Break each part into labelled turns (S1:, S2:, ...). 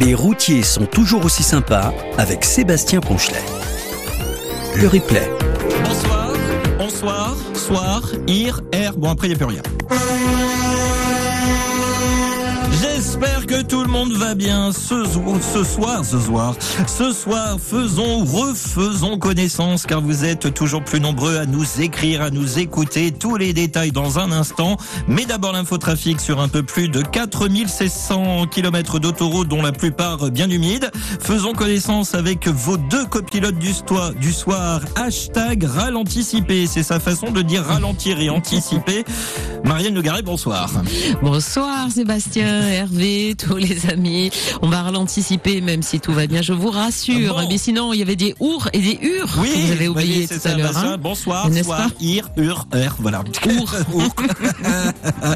S1: Les routiers sont toujours aussi sympas avec Sébastien Ponchelet. Le replay.
S2: Bonsoir, bonsoir, soir, ir, air. Bon, après, il n'y a plus rien. J'espère que tout le monde va bien ce, soir, ce soir. Ce soir, faisons, refaisons connaissance car vous êtes toujours plus nombreux à nous écrire, à nous écouter. Tous les détails dans un instant. Mais d'abord l'infotrafic sur un peu plus de 4600 km d'autoroute dont la plupart bien humides. Faisons connaissance avec vos deux copilotes du, du soir. Hashtag ralenticipé. C'est sa façon de dire ralentir et anticiper. Marielle Nogaret, bonsoir.
S3: Bonsoir Sébastien, Hervé, tous les amis. On va l'anticiper même si tout va bien, je vous rassure.
S2: Ah bon
S3: Mais sinon, il y avait des ours et des hurs
S2: Oui,
S3: que vous avez oublié tout à l'heure.
S2: bah,
S3: hein.
S2: Bonsoir, soir, ir, ur, er, voilà. Our.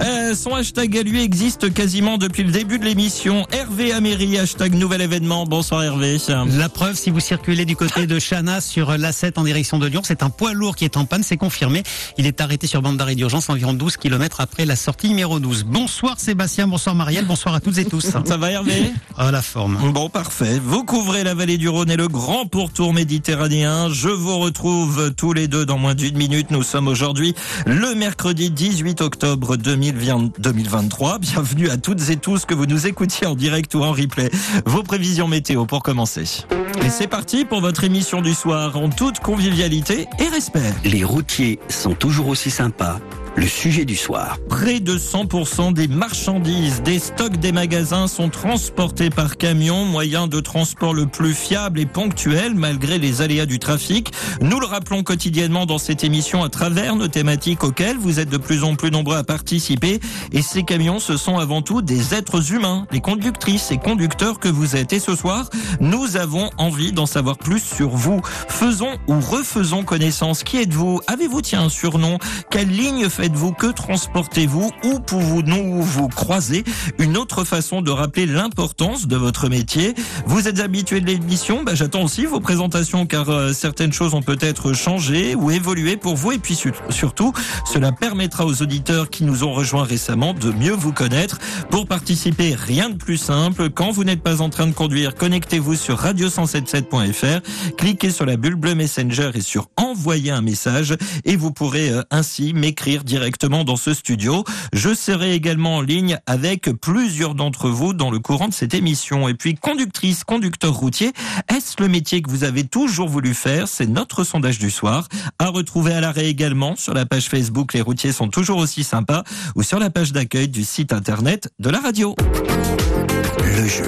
S2: Euh, son hashtag à lui existe quasiment depuis le début de l'émission. Hervé Améry, hashtag nouvel événement. Bonsoir Hervé.
S4: La preuve, si vous circulez du côté de Chana sur l'A7 en direction de Lyon, c'est un poids lourd qui est en panne, c'est confirmé. Il est arrêté sur bande d'arrêt d'urgence environ 12 km après la sortie numéro 12. Bonsoir Sébastien, bonsoir Marielle, bonsoir à toutes et tous.
S2: Ça va Hervé
S4: Ah la forme.
S2: Bon, parfait. Vous couvrez la vallée du Rhône et le grand pourtour méditerranéen. Je vous retrouve tous les deux dans moins d'une minute. Nous sommes aujourd'hui le mercredi 18 octobre 2020 2023. Bienvenue à toutes et tous que vous nous écoutiez en direct ou en replay. Vos prévisions météo pour commencer. Et c'est parti pour votre émission du soir en toute convivialité et respect.
S1: Les routiers sont toujours aussi sympas. Le sujet du soir.
S2: Près de 100% des marchandises des stocks des magasins sont transportés par camion, moyen de transport le plus fiable et ponctuel malgré les aléas du trafic. Nous le rappelons quotidiennement dans cette émission à travers nos thématiques auxquelles vous êtes de plus en plus nombreux à participer. Et ces camions, ce sont avant tout des êtres humains, les conductrices et conducteurs que vous êtes. Et ce soir, nous avons envie d'en savoir plus sur vous. Faisons ou refaisons connaissance. Qui êtes-vous? Avez-vous tiens un surnom? Quelle ligne faites-vous Que transportez-vous Où pouvons-nous vous croiser? Une autre façon de rappeler l'importance de votre métier. Vous êtes habitué de l'émission? Bah, J'attends aussi vos présentations car euh, certaines choses ont peut-être changé ou évolué pour vous. Et puis su- surtout, cela permettra aux auditeurs qui nous ont rejoints récemment de mieux vous connaître. Pour participer, rien de plus simple. Quand vous n'êtes pas en train de conduire, connectez-vous sur radio177.fr, cliquez sur la bulle bleue Messenger et sur envoyer un message et vous pourrez euh, ainsi m'écrire directement dans ce studio. Je serai également en ligne avec plusieurs d'entre vous dans le courant de cette émission. Et puis, conductrice, conducteur routier, est-ce le métier que vous avez toujours voulu faire? C'est notre sondage du soir. À retrouver à l'arrêt également sur la page Facebook Les routiers sont toujours aussi sympas ou sur la page d'accueil du site internet de la radio.
S1: Le jeu.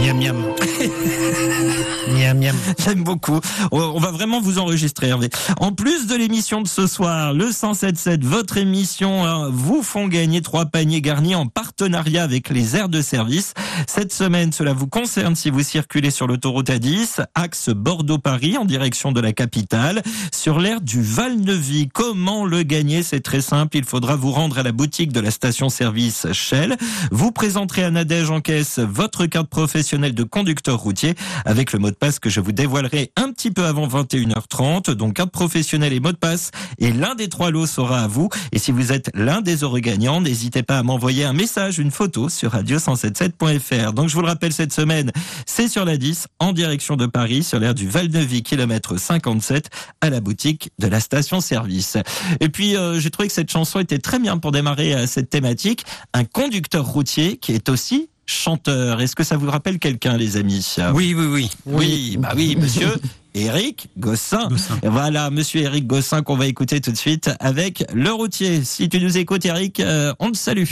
S4: Miam miam. miam miam.
S2: J'aime beaucoup. On va vraiment vous enregistrer, Hervé. En plus de l'émission de ce soir, le 177, votre émission, hein, vous font gagner trois paniers garnis en partenariat avec les aires de service. Cette semaine, cela vous concerne si vous circulez sur l'autoroute A10, axe Bordeaux-Paris en direction de la capitale, sur l'aire du Val-Neuvy. Comment le gagner? C'est très simple. Il faudra vous rendre à la boutique de la station-service Shell. Vous présenterez à Nadège en caisse votre carte professionnelle de conducteur routier avec le mot de passe que je vous dévoilerai un petit peu avant 21h30. Donc carte professionnelle et mot de passe. Et l'un des trois lots sera à vous. Et si vous êtes l'un des heureux gagnants, n'hésitez pas à m'envoyer un message, une photo sur radio177.fr. Donc je vous le rappelle cette semaine, c'est sur la 10 en direction de Paris, sur l'aire du Val-Neuvy, kilomètre 57, à la boutique de la station-service. Et puis euh, j'ai trouvé que cette chanson était très bien pour démarrer euh, cette thématique. Un conducteur routier qui est aussi chanteur. Est-ce que ça vous rappelle quelqu'un, les amis?
S4: Oui, oui, oui.
S2: oui, bah oui, monsieur Éric Gossin. Voilà, monsieur Éric Gossin qu'on va écouter tout de suite avec Le Routier. Si tu nous écoutes, Éric, euh, on te salue.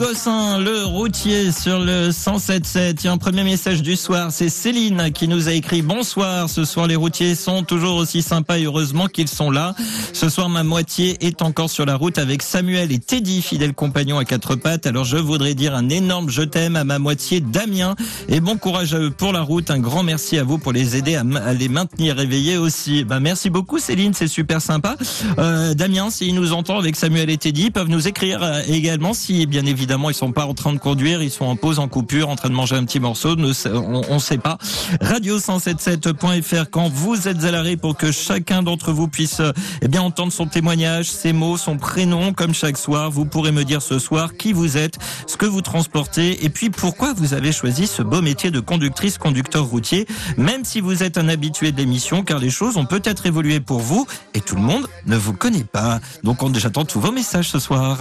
S2: Gossin, le routier sur le 107.7. Il y a un premier message du soir. C'est Céline qui nous a écrit Bonsoir. Ce soir, les routiers sont toujours aussi sympas et heureusement qu'ils sont là. Ce soir, ma moitié est encore sur la route avec Samuel et Teddy, fidèles compagnons à quatre pattes. Alors, je voudrais dire un énorme je t'aime à ma moitié Damien et bon courage à eux pour la route. Un grand merci à vous pour les aider à, les maintenir éveillés aussi. Ben, merci beaucoup, Céline. C'est super sympa. Euh, Damien, s'il nous entend avec Samuel et Teddy, peuvent nous écrire euh, également si, bien évidemment, évidemment, ils sont pas en train de conduire, ils sont en pause, en coupure, en train de manger un petit morceau. Ne on, on sait pas. Radio177.fr quand vous êtes à l'arrêt pour que chacun d'entre vous puisse eh bien entendre son témoignage, ses mots, son prénom, comme chaque soir. Vous pourrez me dire ce soir qui vous êtes, ce que vous transportez, et puis pourquoi vous avez choisi ce beau métier de conductrice, conducteur routier, même si vous êtes un habitué de l'émission, car les choses ont peut-être évolué pour vous, et tout le monde ne vous connaît pas. Donc on- j'attends tous vos messages ce soir.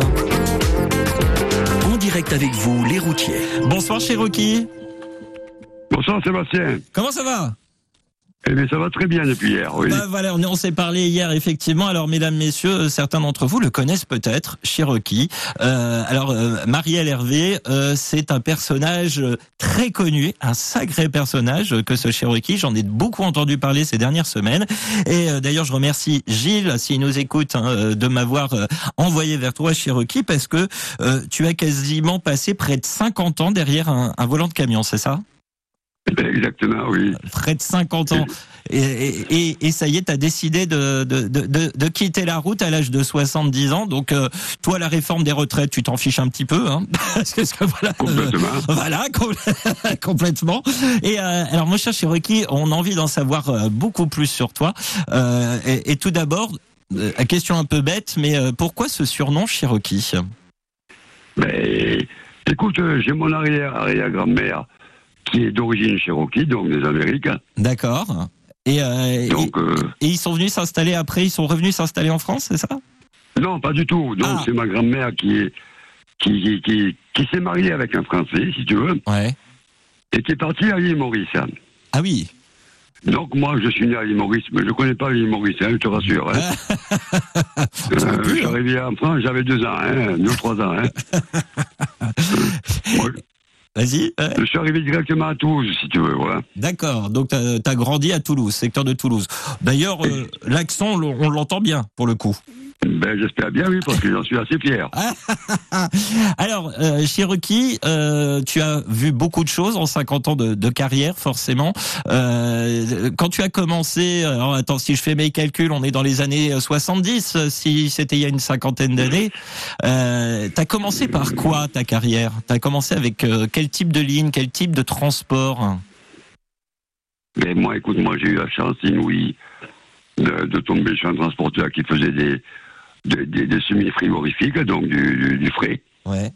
S1: Direct avec vous, les routiers.
S2: Bonsoir Cherokee.
S5: Bonsoir Sébastien.
S2: Comment ça va?
S5: Eh bien, ça va très bien depuis hier, oui.
S2: Bah, voilà, on, s'est parlé hier effectivement. Alors mesdames, messieurs, euh, certains d'entre vous le connaissent peut-être, Cherokee. Euh, alors euh, Marielle Hervé, euh, c'est un personnage euh, très connu, un sacré personnage euh, que ce Cherokee. J'en ai beaucoup entendu parler ces dernières semaines. Et d'ailleurs, je remercie Gilles, s'il nous écoute, hein, de m'avoir envoyé vers toi Cherokee parce que tu as quasiment passé près de 50 ans derrière un, un volant de camion, c'est ça?
S5: Exactement, oui.
S2: près de 50 ans. Et, et, et- et ça y est, tu as décidé de, de, de, de, quitter la route à l'âge de 70 ans. Donc, euh, toi, la réforme des retraites, tu t'en fiches un petit peu. Hein Parce que, voilà, euh,
S5: Complètement.
S2: voilà, com- complètement. Et euh, alors, mon cher Cherokee, on a envie d'en savoir beaucoup plus sur toi. Et, tout d'abord, question un peu bête, mais pourquoi ce surnom Cherokee?
S5: Mais écoute, j'ai mon arrière, arrière-grand-mère qui est d'origine cherokee, donc des Amériques.
S2: D'accord. Et, euh, et,
S5: Donc, euh,
S2: et ils sont venus s'installer après, ils sont revenus s'installer en France, c'est ça?
S5: Non, pas du tout. Donc,
S2: Ah.
S5: c'est ma grand-mère qui est qui, qui, qui, qui s'est mariée avec un Français, si tu veux,
S2: Ouais.
S5: et qui est parti à l'île Maurice.
S2: Ah oui.
S5: Donc, moi, je suis né à l'île Maurice, mais je connais pas l'île Maurice, hein, je te rassure. Hein. Euh,
S2: pu,
S5: je suis
S2: hein.
S5: arrivé en France, j'avais deux ans, hein, deux ou trois ans. Moi,
S2: Vas-y. ouais.
S5: je suis arrivé directement à Toulouse, si tu veux, voilà.
S2: D'accord. Donc, tu as, grandi à Toulouse, secteur de Toulouse. D'ailleurs, euh, l'accent, on l'entend bien, pour le coup.
S5: Ben, j'espère bien, oui, parce que j'en suis assez fier.
S2: Alors, euh, Cherokee, euh, tu as vu beaucoup de choses en 50 ans de, de carrière, forcément. Euh, quand tu as commencé, alors attends, si je fais mes calculs, on est dans les années 70, euh, si c'était il y a une cinquantaine d'années. Euh, tu as commencé par quoi, ta carrière? Tu as commencé avec euh, quel type de ligne, quel type de transport?
S5: Mais moi, écoute, moi, j'ai eu la chance inouïe de, de tomber chez un transporteur qui faisait des, des semi-frigorifiques, donc du, du, du frais.
S2: Ouais.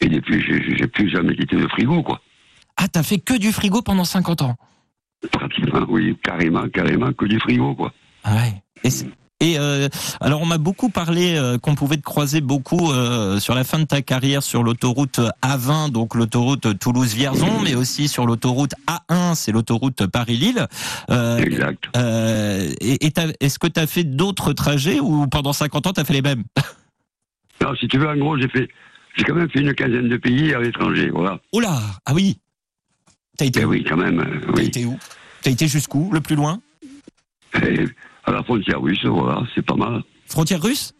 S5: Et depuis, j'ai plus jamais quitté le frigo, quoi.
S2: Ah, t'as fait que du frigo pendant 50 ans?
S5: Pratiquement, oui, carrément, carrément, que du frigo, quoi.
S2: Ah ouais. Et, et, euh, alors on m'a beaucoup parlé euh, qu'on pouvait te croiser beaucoup euh, sur la fin de ta carrière sur l'autoroute A20, donc l'autoroute Toulouse-Vierzon, mais aussi sur l'autoroute A1, c'est l'autoroute Paris-Lille.
S5: Exact.
S2: et et t'as- est-ce que tu as fait d'autres trajets ou pendant 50 ans tu as fait les mêmes?
S5: Alors, si tu veux, en gros, j'ai fait, j'ai quand même fait une quinzaine de pays à l'étranger, voilà.
S2: Oh là Ah oui T'as été,
S5: Eh
S2: où?
S5: oui, quand même,
S2: T'as
S5: oui.
S2: été où? T'as été jusqu'où? Le plus loin?
S5: Et à la frontière russe, voilà, c'est pas mal.
S2: Frontière russe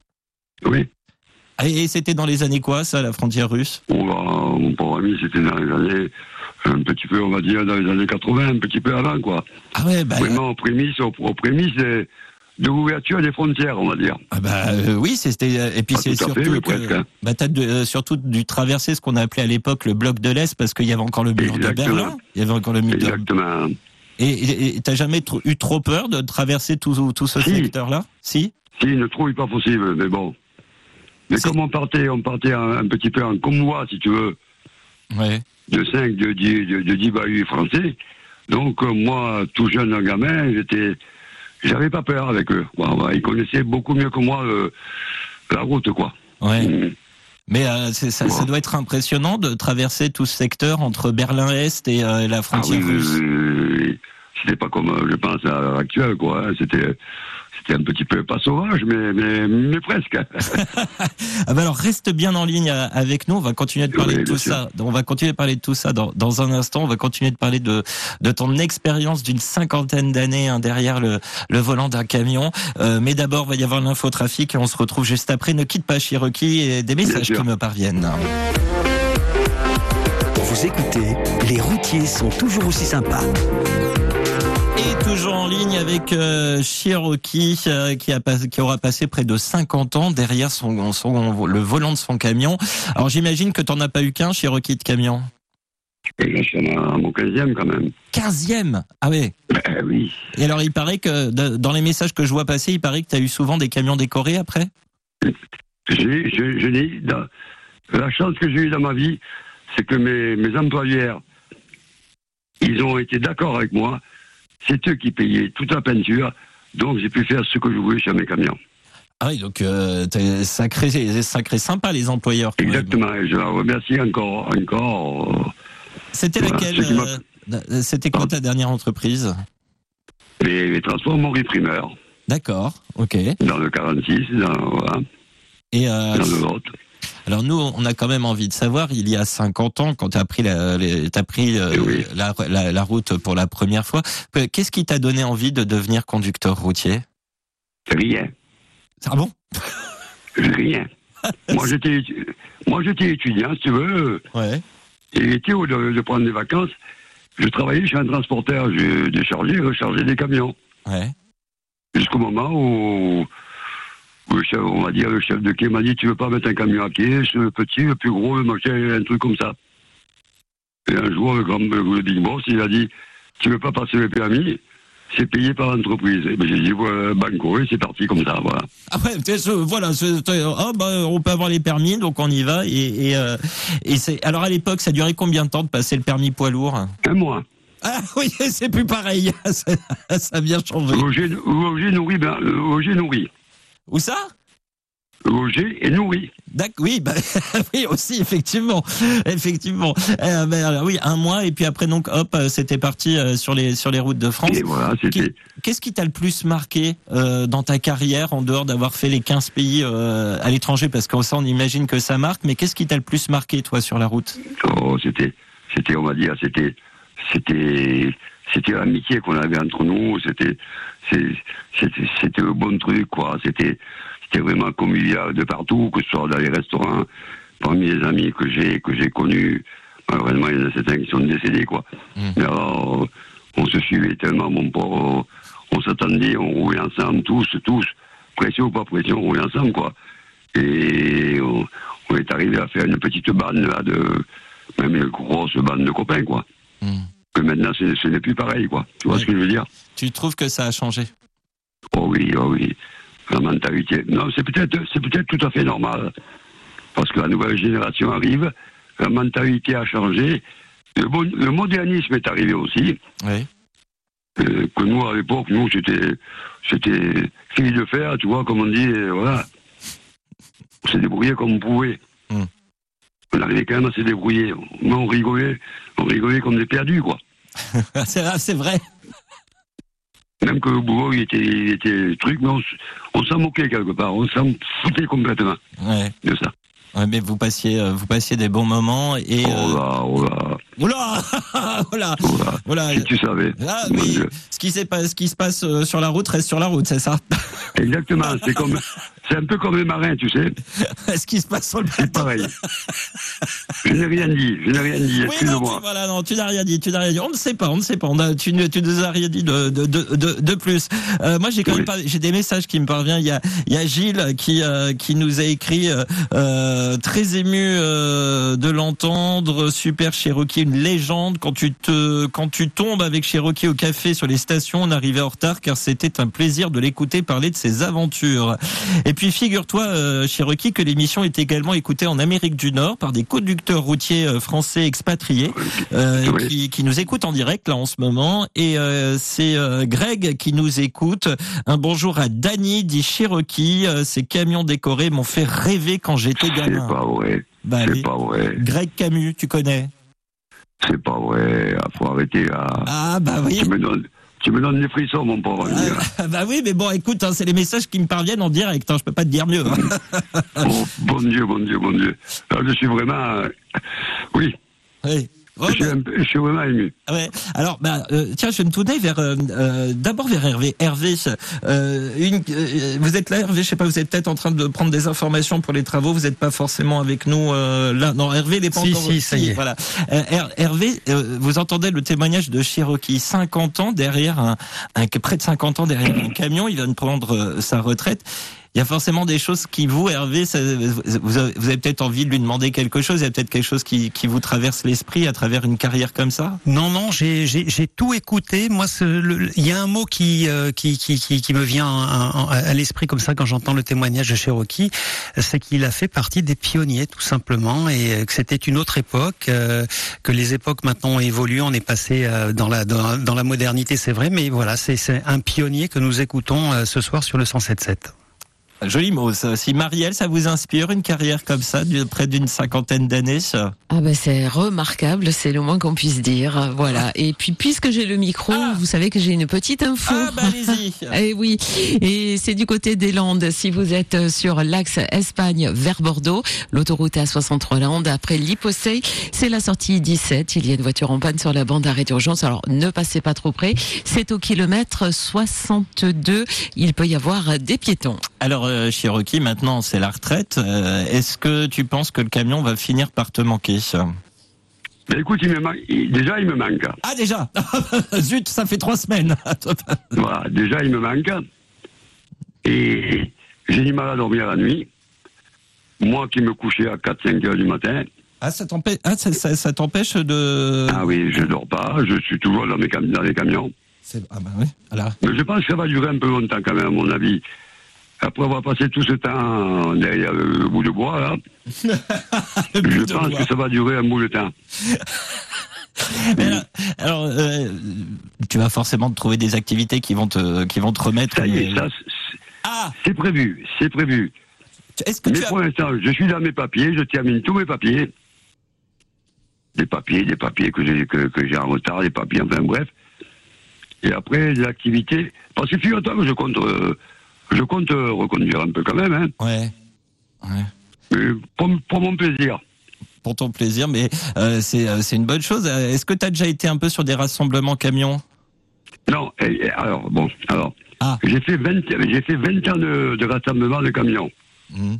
S5: Oui.
S2: Et c'était dans les années quoi ça, la frontière russe?
S5: On va, mon pauvre ami, c'était dans les années, un petit peu, on va dire, dans les années 80, un petit peu avant, quoi.
S2: Ah ouais, bah,
S5: Vraiment aux prémices, aux, aux prémices de, de l'ouverture des frontières, on va dire.
S2: Ah bah euh, oui, c'était euh, et puis
S5: Pas
S2: c'est
S5: fait,
S2: surtout
S5: presque, hein.
S2: bah de- euh, surtout dû traverser ce qu'on a appelé à l'époque le bloc de l'Est parce qu'il y avait encore le mur de. Berlin. Il y avait encore le mur
S5: Exactement.
S2: Et- t'as jamais eu trop peur de traverser tout tout ce
S5: Si.
S2: secteur-là? Si.
S5: Si, ne trouve pas possible, mais bon. Mais comme on partait, on partait un, un petit peu en convoi, si tu veux,
S2: Ouais.
S5: de 5, de 10, de, de 10 bahuts français. Donc, euh, moi, tout jeune gamin, j'étais, j'avais pas peur avec eux. Bah, ils connaissaient beaucoup mieux que moi euh, la route, quoi.
S2: Ouais.
S5: Mm.
S2: Mais euh, ça, ça doit être impressionnant de traverser tout ce secteur entre Berlin-Est et euh, la
S5: Ah
S2: frontière
S5: oui,
S2: russe.
S5: oui, oui, oui. C'était pas comme, euh, je pense, à l'heure actuelle, quoi. hein. C'était, c'était un petit peu pas sauvage, mais, mais, mais presque.
S2: Ah bah alors reste bien en ligne euh, avec nous. On va continuer de parler
S5: Oui,
S2: de tout
S5: sûr.
S2: ça. On va continuer de parler de tout ça dans, dans un instant. On va continuer de parler de, de ton expérience d'une cinquantaine d'années hein, derrière le, le volant d'un camion. Euh, mais d'abord, va y avoir l'infotrafic et on se retrouve juste après. Ne quitte pas Cherokee et des messages qui me parviennent.
S1: Vous écoutez, les routiers sont toujours aussi sympas.
S2: Toujours en ligne avec euh, Cherokee euh, qui, a pas- qui aura passé près de 50 ans derrière son, son- le volant de son camion. Alors j'imagine que t'en as pas eu qu'un Cherokee de camion.
S5: Et là, je suis à mon 15e quand même.
S2: 15e Ah ouais.
S5: Ben oui.
S2: Et alors il paraît que dans les messages que je vois passer, il paraît que tu as eu souvent des camions décorés après?
S5: Je, la chance que j'ai eue dans ma vie, c'est que mes, mes employeurs, ils ont été d'accord avec moi. C'est eux qui payaient toute la peinture. Donc j'ai pu faire ce que je voulais sur mes camions.
S2: Ah oui, donc euh, sacré, sacré sympa les employeurs. même.
S5: Exactement. Et je la remercie encore, encore. euh,
S2: C'était
S5: Voilà,
S2: laquelle euh, C'était quoi ta dernière entreprise?
S5: Les, les transports Maurice Primeur,
S2: D'accord, ok.
S5: dans le 46, dans, voilà,
S2: Et euh,
S5: dans le.
S2: Alors nous, on a quand même envie de savoir, il y a 50 ans, quand tu as pris, la, pris euh,
S5: Eh oui.
S2: la, la- la route pour la première fois, que- qu'est-ce qui t'a donné envie de devenir conducteur routier?
S5: Rien.
S2: Ah bon?
S5: Rien. moi, j'étais, étu- moi, j'étais étudiant, si tu veux.
S2: Ouais.
S5: Et l'été, au lieu de, prendre des vacances, je travaillais chez un transporteur. Je déchargeais et rechargeais des camions.
S2: Ouais.
S5: Jusqu'au moment où le chef, on va dire, le chef de quai m'a dit Tu veux pas mettre un camion à quai, ce petit, le plus gros, le machin, un truc comme ça. Et un jour, le grand le big boss, il a dit Tu veux pas passer le permis c'est payé par l'entreprise. Et ben, j'ai dit, voilà, banco, et c'est parti comme ça, voilà.
S2: Ah ouais, ce- voilà, ah bah, on peut avoir les permis, donc on y va. Et, et, euh, et c'est alors à l'époque, ça durait combien de temps de passer le permis poids lourd?
S5: Un mois.
S2: Ah oui, c'est plus pareil. ça, ça a bien changé.
S5: Roger, Roger nourri, ben, Roger nourri.
S2: Où ça?
S5: Roger est nourri.
S2: D'accord, oui, bah, oui aussi effectivement, effectivement. Euh, ben, oui, un mois et puis après donc hop, euh, c'était parti euh, sur les sur les routes de France.
S5: Et voilà, c'était.
S2: Qu'est-ce qui t'a le plus marqué euh, dans ta carrière en dehors d'avoir fait les 15 pays euh, à l'étranger? Parce que ça on imagine que ça marque, mais qu'est-ce qui t'a le plus marqué toi sur la route?
S5: Oh, c'était, c'était, on va dire, c'était, c'était, c'était l'amitié qu'on avait entre nous. C'était, c'était, le bon truc, quoi. C'était, c'était vraiment convivial de partout, que ce soit dans les restaurants, parmi les amis que j'ai, que j'ai connus. Malheureusement, il y en a certains qui sont décédés, quoi.
S2: Mm.
S5: Mais alors, on se suivait tellement, mon pauvre. On s'attendait, on roulait ensemble, tous, tous. Pression ou pas pression, on roulait ensemble, quoi. Et on, on est arrivé à faire une petite bande, là, de, même une grosse bande de copains, quoi.
S2: Hmm.
S5: Que maintenant, ce, n'est plus pareil, quoi. Tu vois ce que je veux dire
S2: Tu trouves que ça a changé
S5: Oh oui, oh oui. La mentalité. Non, c'est peut-être, c'est peut-être tout à fait normal. Parce que la nouvelle génération arrive, la mentalité a changé. Le, bon- le modernisme est arrivé aussi.
S2: Oui.
S5: euh, que nous, à l'époque, nous, c'était, c'était fil de fer, tu vois, comme on dit, voilà. On s'est débrouillé comme on pouvait.
S2: Hmm.
S5: On arrivait quand même à se débrouiller. Mais on rigolait, on rigolait comme des perdus, quoi.
S2: c'est c'est vrai.
S5: Même que le boulot, il était, il était truc, mais on, on s'en moquait quelque part. On s'en foutait complètement
S2: Ouais.
S5: de ça.
S2: Ouais, mais vous passiez, euh, vous passiez des bons moments et.
S5: Oh
S2: euh,
S5: là, oh là,
S2: Oula, voilà,
S5: là.
S2: voilà.
S5: Si tu savais.
S2: Ah ce qui, ce se passe euh, sur la route reste sur la route, c'est ça
S5: Exactement. C'est comme, c'est un peu comme les marins, tu sais.
S2: Ce qui se passe sur le
S5: C'est
S2: bateau.
S5: pareil. Je n'ai rien dit, je n'ai rien dit,
S2: Oui, non, tu,
S5: excuse-moi.
S2: voilà, non, tu n'as rien dit, tu n'as rien dit. On ne sait pas, on ne sait pas. On a, tu, ne- tu nous as rien dit de, de, de, de, plus. Euh, moi, j'ai quand même
S5: Oui.
S2: pas, j'ai des messages qui me parviennent. Il y a, il y a Gilles qui, euh, qui nous a écrit euh, très ému de l'entendre. Super Cherokee, une légende. Quand tu te, quand tu tombes avec Cherokee au café sur les stations, on arrivait en retard car c'était un plaisir de l'écouter parler de ses aventures. Et puis figure-toi, euh, Cherokee, que l'émission est également écoutée en Amérique du Nord par des conducteurs routiers euh, français expatriés euh,
S5: Oui.
S2: qui, qui nous écoutent en direct là en ce moment. Et euh, c'est Greg qui nous écoute. Un bonjour à Danny dit Cherokee. Ces camions décorés m'ont fait rêver quand j'étais
S5: C'est
S2: gamin.
S5: pas vrai,
S2: Bah
S5: c'est pas vrai,
S2: Greg Camus, tu connais?
S5: C'est pas vrai. Il faut arrêter là.
S2: Ah bah oui.
S5: Tu me donnes, tu me donnes des frissons, mon pauvre.
S2: Ah, bah oui, mais bon, écoute, hein, c'est les messages qui me parviennent en direct. Hein, je peux pas te dire mieux. hein.
S5: Oh, bon Dieu, bon Dieu, bon Dieu. Là, je suis vraiment. euh, Oui,
S2: Oui. Oh,
S5: je, suis un peu- je suis vraiment ému.
S2: ouais. Alors, bah, euh, tiens, je vais me tourner vers euh, euh, d'abord vers Hervé. Hervé, euh, une, euh, vous êtes là, Hervé. Je sais pas, vous êtes peut-être en train de prendre des informations pour les travaux. Vous n'êtes pas forcément avec nous euh, là. Non, Hervé, n'est pas
S4: Si,
S2: encore.
S4: si, ça y est.
S2: Voilà. Euh, Her- Hervé, euh, vous entendez le témoignage de Cherokee, 50 ans derrière un, un près de 50 ans derrière un camion. Il vient de prendre euh, sa retraite. Il y a forcément des choses qui vous, Hervé, vous avez, peut-être envie de lui demander quelque chose. Il y a peut-être quelque chose qui, qui vous traverse l'esprit à travers une carrière comme ça?
S4: Non, non, j'ai tout écouté. Moi, il y a un mot qui euh, qui, qui qui me vient à, l'esprit comme ça quand j'entends le témoignage de Cherokee, c'est qu'il a fait partie des pionniers tout simplement et que c'était une autre époque, euh, que les époques maintenant évolué. On est passé euh, dans la dans, dans la modernité, c'est vrai, mais voilà, c'est un pionnier que nous écoutons ce soir sur le 107.7.
S2: Joli mot. ça. Si Marielle, ça vous inspire une carrière comme ça, de près d'une cinquantaine d'années ça?
S3: Ah ben c'est remarquable, c'est le moins qu'on puisse dire. Voilà. Et puis puisque j'ai le micro,
S2: Ah.
S3: vous savez que j'ai une petite info.
S2: Ah bah allez-y.
S3: Eh oui, et c'est du côté des Landes. Si vous êtes sur l'axe Espagne vers Bordeaux, l'autoroute A63 Landes, après l'Hyposei, c'est la sortie 17. Il y a une voiture en panne sur la bande d'arrêt d'urgence. Alors ne passez pas trop près. C'est au kilomètre 62. Il peut y avoir des piétons.
S2: Alors euh, Cherokee, maintenant c'est la retraite. Euh, Est-ce que tu penses que le camion va finir par te manquer ça
S5: Mais écoute, il me manque, il- déjà, il me manque.
S2: Ah déjà Zut, ça fait trois semaines.
S5: Voilà, déjà, il me manque. Et j'ai du mal à dormir la nuit. Moi qui me couchais à 4-5 heures du matin,
S2: ah ça t'empêche ah, ça, ça- ça t'empêche de.
S5: ah oui, je dors pas, je suis toujours dans, mes cam- dans les camions.
S2: C'est- Ah bah oui. Alors.
S5: Mais je pense que ça va durer un peu longtemps quand même, à mon avis. Après avoir passé tout ce temps derrière le bout de bois, là, je pense que ça va durer un bout de temps.
S2: Mais alors, alors, euh, tu vas forcément trouver des activités qui vont te qui vont te remettre.
S5: Ça y est, ça, c'est-
S2: Ah,
S5: c'est prévu, c'est prévu.
S2: que
S5: Mais
S2: tu as
S5: pour l'instant, je suis dans mes papiers, je termine tous mes papiers. Des papiers, des papiers que j'ai que, que j'ai en retard, des papiers, enfin bref. Et après, des activités. Parce que figure-toi que je compte, euh, je compte euh, reconduire un peu quand même, hein.
S2: Ouais. Ouais.
S5: Mais pour, pour mon plaisir.
S2: Pour ton plaisir, mais euh, c'est euh, c'est une bonne chose. Est-ce que tu as déjà été un peu sur des rassemblements camions?
S5: Non, et- et alors, bon, alors.
S2: Ah.
S5: J'ai fait 20, j'ai fait 20 ans de, de rassemblement de camions.
S2: Mhm.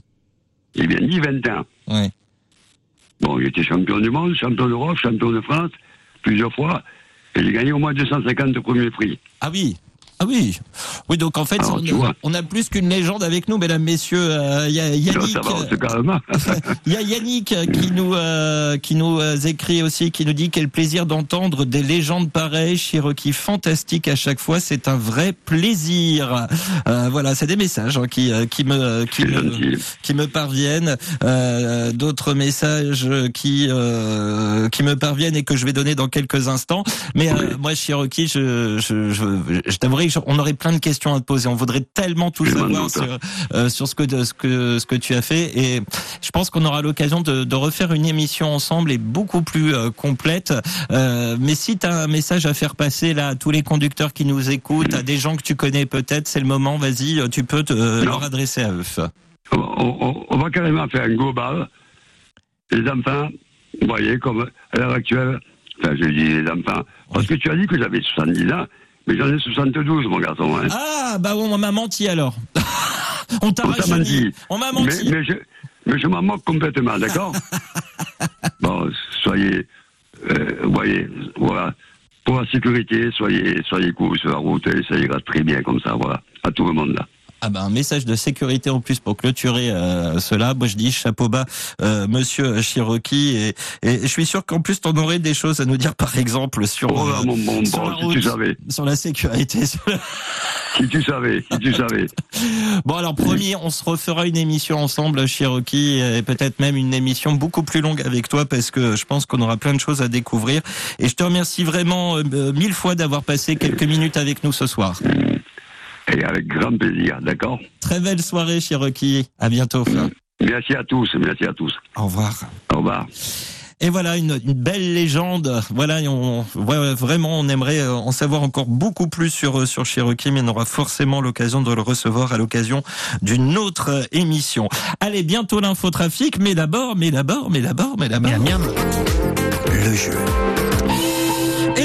S5: Il bien dit 20 ans.
S2: Ouais.
S5: Bon, j'étais champion du monde, champion d'Europe, champion de France, plusieurs fois. Et j'ai gagné au moins 250 premiers prix.
S2: Ah oui. Ah oui. Oui, donc en fait,
S5: Alors,
S2: on, a plus qu'une légende avec nous, mesdames, messieurs. Euh, Il y a Yannick. euh. Il y a Yannick qui nous euh, qui nous euh, écrit aussi, qui nous dit quel plaisir d'entendre des légendes pareilles, Cherokee fantastique à chaque fois, c'est un vrai plaisir. Euh, voilà, c'est des messages hein, qui euh, qui me qui me,
S5: gentil.
S2: qui me parviennent, euh, d'autres messages qui euh, qui me parviennent et que je vais donner dans quelques instants. Mais euh, moi, Cherokee, je je je, je t'avouerai on aurait plein de questions à te poser. On voudrait tellement tout savoir sur euh, sur ce que ce que ce que tu as fait et je pense qu'on aura l'occasion de, de refaire une émission ensemble et beaucoup plus euh, complète. Euh, mais si tu as un message à faire passer là à tous les conducteurs qui nous écoutent, à des gens que tu connais peut-être, c'est le moment. Vas-y, tu peux te, leur adresser à eux.
S5: on, on- on va carrément faire un global. Les enfants, vous voyez, comme à l'heure actuelle, enfin, je dis les enfants, parce que tu as dit que j'avais 70 ans, mais j'en ai 72, mon garçon. Hein.
S2: Ah bah on m'a menti alors. on t'a
S5: menti.
S2: On m'a menti.
S5: mais je, mais je m'en moque complètement, d'accord Bon, soyez, euh, voyez, voilà. Pour la sécurité, soyez, soyez cool sur la route et ça ira très bien comme ça, voilà. À tout le monde là.
S2: Ah bah un message de sécurité en plus pour clôturer euh, cela. Moi je dis chapeau bas, euh, Monsieur Cherokee, et, et je suis sûr qu'en plus t'en aurais des choses à nous dire, par exemple sur
S5: Oh là,
S2: euh,
S5: mon bon,
S2: sur
S5: bon,
S2: la
S5: si tu savais,
S2: sur la sécurité. sur la-
S5: si tu savais, si tu savais.
S2: Bon alors promis, on se refera une émission ensemble, Cherokee, et peut-être même une émission beaucoup plus longue avec toi parce que je pense qu'on aura plein de choses à découvrir. Et je te remercie vraiment euh, mille fois d'avoir passé quelques minutes avec nous ce soir.
S5: Et avec grand plaisir, d'accord
S2: Très belle soirée, Cherokee. À bientôt.
S5: Merci à tous, merci à tous.
S2: Au revoir.
S5: Au revoir.
S2: Et voilà une, une belle légende. Voilà, et on, ouais, vraiment, on aimerait euh, en savoir encore beaucoup plus sur euh, sur Cherokee, mais on aura forcément l'occasion de le recevoir à l'occasion d'une autre euh, émission. Allez, bientôt l'infotrafic, mais d'abord, mais d'abord, mais d'abord, mais d'abord.
S4: Miam, miam.
S1: le jeu.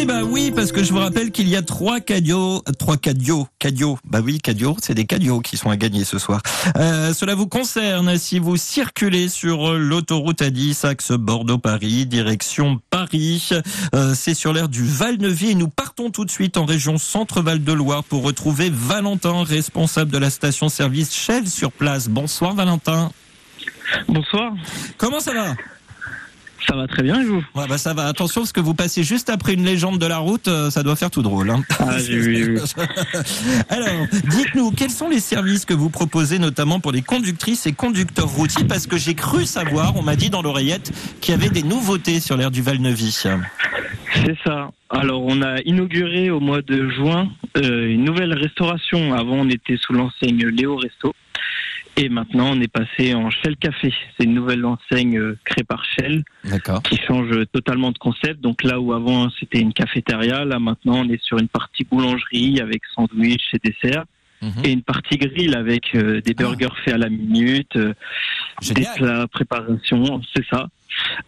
S2: Eh ben oui, parce que je vous rappelle qu'il y a trois cadeaux, trois cadeaux, cadeaux. Bah oui, cadeaux, c'est des cadeaux qui sont à gagner ce soir. Euh, cela vous concerne si vous circulez sur l'autoroute A10 axe Bordeaux-Paris, direction Paris. Euh, c'est sur l'aire du Val-Nevis et nous partons tout de suite en région Centre-Val de Loire pour retrouver Valentin, responsable de la station-service Shell sur place. Bonsoir Valentin.
S6: Bonsoir.
S2: Comment ça va?
S6: Ça va très bien et vous?
S2: Ouais bah ça va. Attention parce que vous passez juste après une légende de la route, euh, ça doit faire tout drôle. Hein.
S6: Ah.
S2: Alors, dites-nous quels sont les services que vous proposez notamment pour les conductrices et conducteurs routiers? Parce que j'ai cru savoir, on m'a dit dans l'oreillette qu'il y avait des nouveautés sur l'air du Val-Nevis.
S6: C'est ça. Alors on a inauguré au mois de juin euh, une nouvelle restauration. Avant on était sous l'enseigne Léo Resto. Et maintenant, on est passé en Shell Café. C'est une nouvelle enseigne euh, créée par Shell qui change totalement de concept. Donc là où avant c'était une cafétéria, là maintenant on est sur une partie boulangerie avec sandwich et dessert. Mhm. Et une partie grill avec euh, des ah. burgers faits à la minute, euh, des plats préparation, c'est ça,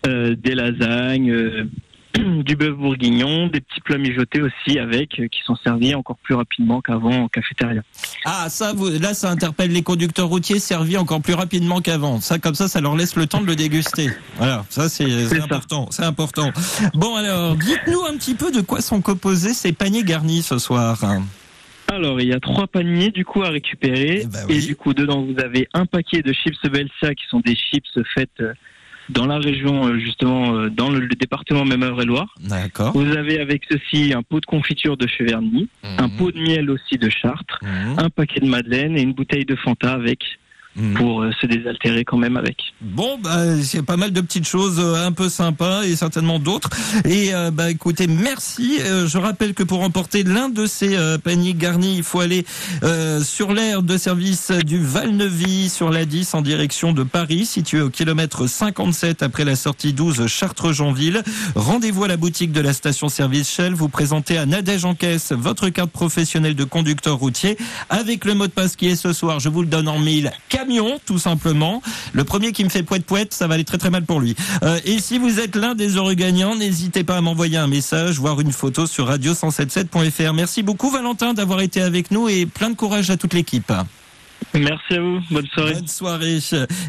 S6: des lasagnes, du bœuf bourguignon, des petits plats mijotés aussi avec, euh, qui sont servis encore plus rapidement qu'avant en cafétéria.
S2: Ah, ça, vous, là, ça interpelle les conducteurs routiers servis encore plus rapidement qu'avant. Ça, comme ça, ça leur laisse le temps de le déguster. Voilà, ça, c'est important. C'est important. Bon, alors, dites-nous un petit peu de quoi sont composés ces paniers garnis ce soir.
S6: Alors, il y a trois paniers du coup à récupérer. Eh ben Et du coup, dedans, vous avez un paquet de chips Belsia qui sont des chips faites euh, dans la région, euh, justement, euh, dans le, département même et loire
S2: D'accord.
S6: Vous avez avec ceci un pot de confiture de Cheverny, mhm. un pot de miel aussi de Chartres, mhm. un paquet de madeleine et une bouteille de Fanta avec Mhm. pour euh, se désaltérer quand même avec.
S2: Bon, bah, c'est pas mal de petites choses euh, un peu sympas et certainement d'autres. Et euh, bah, écoutez, merci. je rappelle que pour emporter l'un de ces paniers garnis, il faut aller sur l'aire de service du Val-Nevis sur la 10 en direction de Paris, situé au kilomètre 57 après la sortie 12 Chartres-Jeanville. Rendez-vous à la boutique de la station-service Shell. Vous présentez à Nadège en caisse votre carte professionnelle de conducteur routier avec le mot de passe qui est ce soir. Je vous le donne en mille tout simplement. Le premier qui me fait poète poète, ça va aller très très mal pour lui. Euh, et si vous êtes l'un des heureux gagnants, n'hésitez pas à m'envoyer un message, voire une photo sur radio177.fr. Merci beaucoup Valentin d'avoir été avec nous et plein de courage à toute l'équipe.
S6: Merci à vous. Bonne soirée.
S2: Bonne soirée.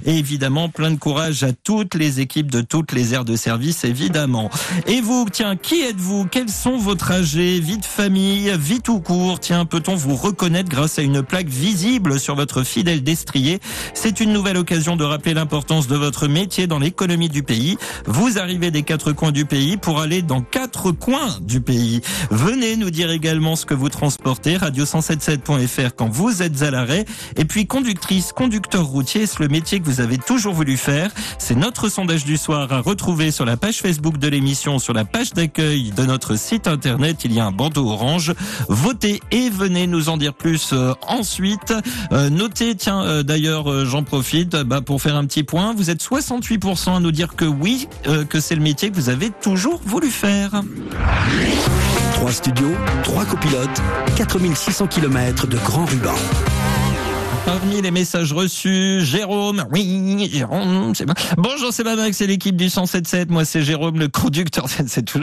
S2: Et évidemment, plein de courage à toutes les équipes de toutes les aires de service, évidemment. Et vous, tiens, qui êtes-vous? Quels sont vos trajets? Vie de famille, vie tout court? Tiens, peut-on vous reconnaître grâce à une plaque visible sur votre fidèle destrier? C'est une nouvelle occasion de rappeler l'importance de votre métier dans l'économie du pays. Vous arrivez des quatre coins du pays pour aller dans quatre coins du pays. Venez nous dire également ce que vous transportez. Radio177.fr quand vous êtes à l'arrêt. Et puis conductrice, conducteur routier, c'est le métier que vous avez toujours voulu faire. C'est notre sondage du soir à retrouver sur la page Facebook de l'émission, sur la page d'accueil de notre site internet. Il y a un bandeau orange. Votez et venez nous en dire plus euh, ensuite. Euh, notez, tiens, euh, d'ailleurs, j'en profite bah, pour faire un petit point. Vous êtes 68% à nous dire que oui, que c'est le métier que vous avez toujours voulu faire.
S1: Trois studios, trois copilotes, 4600 km de grand ruban.
S2: Parmi les messages reçus, Jérôme, oui, Jérôme, Bonjour, c'est Max, c'est l'équipe du 177. Moi, c'est Jérôme, le conducteur. C'est tout.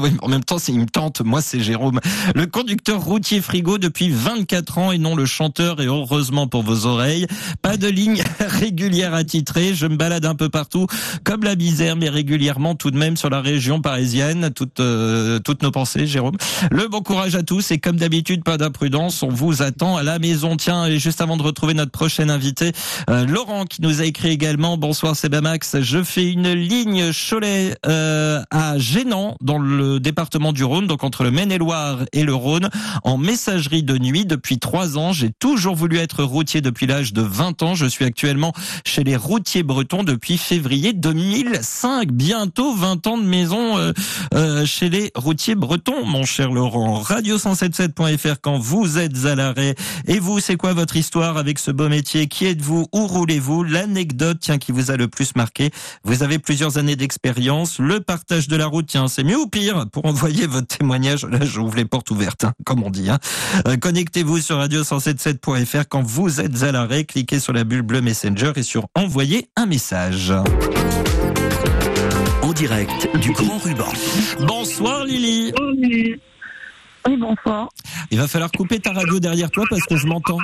S2: Oui, en même temps, c'est une tente. Moi, c'est Jérôme, le conducteur routier frigo depuis 24 ans et non le chanteur. Et heureusement pour vos oreilles, pas de ligne régulière attitrée. Je me balade un peu partout, comme la misère, mais régulièrement tout de même sur la région parisienne. Toutes, euh, toutes nos pensées, Jérôme. Le bon courage à tous et comme d'habitude, pas d'imprudence. On vous attend à la maison. Tiens, et juste avant de retrouver notre prochain invité, euh, Laurent, qui nous a écrit également. Bonsoir, c'est Bamax. Je fais une ligne Cholet euh, à Génan, dans le département du Rhône, donc entre le Maine-et-Loire et le Rhône, en messagerie de nuit depuis trois ans. J'ai toujours voulu être routier depuis l'âge de 20 ans. Je suis actuellement chez les routiers bretons depuis février 2005. Bientôt 20 ans de maison euh, euh, chez les routiers bretons, mon cher Laurent. Radio177.fr quand vous êtes à l'arrêt. Et vous, c'est quoi votre histoire avec ce beau métier. Qui êtes-vous? Où roulez-vous? L'anecdote, tiens, qui vous a le plus marqué. Vous avez plusieurs années d'expérience. Le partage de la route, tiens, c'est mieux ou pire? Pour envoyer votre témoignage, là, j'ouvre les portes ouvertes, hein, comme on dit. Hein. Euh, connectez-vous sur radio177.fr quand vous êtes à l'arrêt. Cliquez sur la bulle bleue Messenger et sur envoyer un message.
S1: en direct du Grand Ruban.
S2: Bonsoir Lily.
S7: Oui, oui, bonsoir.
S2: Il va falloir couper ta radio derrière toi parce que je m'entends.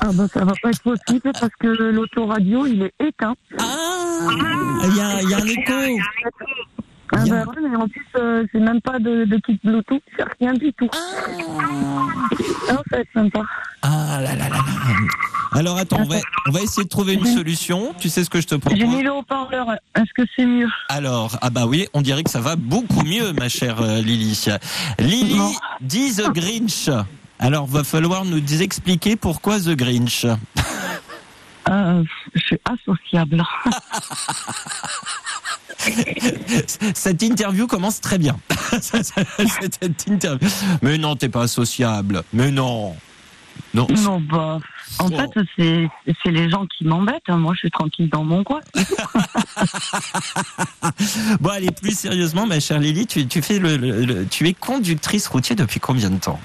S7: Ah bah ça va pas être possible parce que l'autoradio il est éteint.
S2: Ah Il y a, il y a un écho.
S7: Ah bah ouais, mais en plus euh, c'est même pas de, de kit Bluetooth, c'est rien du tout. Non, ça va être sympa.
S2: Ah là là là là. Alors attends, on va, on va essayer de trouver une solution. Tu sais ce que je te
S7: J'ai
S2: propose
S7: mis le haut-parleur, est-ce que c'est mieux?
S2: Alors, ah bah oui, on dirait que ça va beaucoup mieux, ma chère euh, Lily. Lily dit The Grinch. Alors, va falloir nous expliquer pourquoi The Grinch.
S7: euh, Je suis associable.
S2: Cette interview commence très bien. Cette interview. Mais non, t'es pas associable. Mais non. Non.
S7: Non bah en
S2: Oh.
S7: fait c'est les gens qui m'embêtent. Moi je suis tranquille dans mon coin.
S2: Bon, allez, plus sérieusement, ma chère Lily, tu, tu fais le, le- le- tu es conductrice routière depuis combien de temps?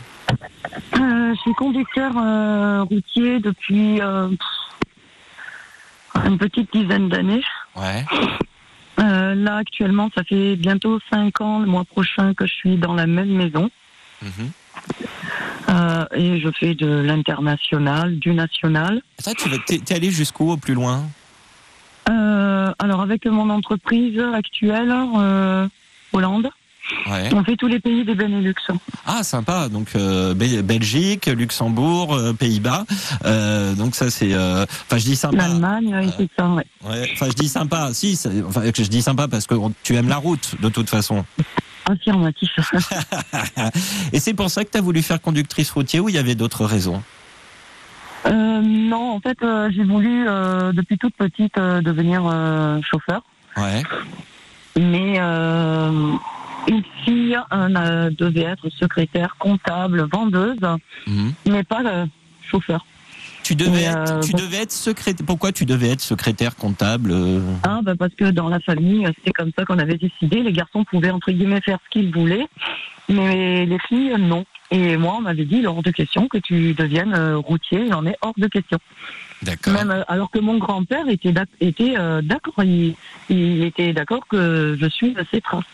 S7: Je suis conducteur euh, routier depuis euh, une petite dizaine d'années.
S2: Ouais.
S7: Euh, là, actuellement, ça fait bientôt cinq ans, le mois prochain, que je suis dans la même maison.
S2: Mhm.
S7: Euh, et je fais de l'international, du national.
S2: Tu vas, t'es allé jusqu'où au plus loin?
S7: Euh, alors, avec mon entreprise actuelle, euh, Hollande,
S2: Ouais.
S7: on fait tous les pays des Benelux.
S2: Ah, sympa. Donc euh, Bel- Belgique, Luxembourg, euh, Pays-Bas. Euh, donc ça c'est. euh, Enfin, je dis sympa.
S7: L'Allemagne, et tout ça, ouais.
S2: Ouais. Enfin, je dis sympa. Si. c'est- Enfin, je dis sympa parce que tu aimes la route de toute façon.
S7: Affirmatif.
S2: Et c'est pour ça que tu as voulu faire conductrice routière ou il y avait d'autres raisons?
S7: Non, en fait, j'ai voulu, depuis toute petite, devenir chauffeur.
S2: Ouais.
S7: Mais une fille euh, devait être secrétaire, comptable, vendeuse,
S2: Mhm.
S7: mais pas euh, chauffeur.
S2: Tu devais, être,
S7: euh,
S2: tu devais être secrétaire. Pourquoi tu devais être secrétaire comptable
S7: Ah, bah parce que dans la famille, c'est comme ça qu'on avait décidé. Les garçons pouvaient, entre guillemets, faire ce qu'ils voulaient, mais les filles, non. Et moi, on m'avait dit, hors de question que tu deviennes routier, il en est hors de question.
S2: D'accord.
S7: Même alors que mon grand-père était d'ac- était d'accord, il, était d'accord que je suis ses traces.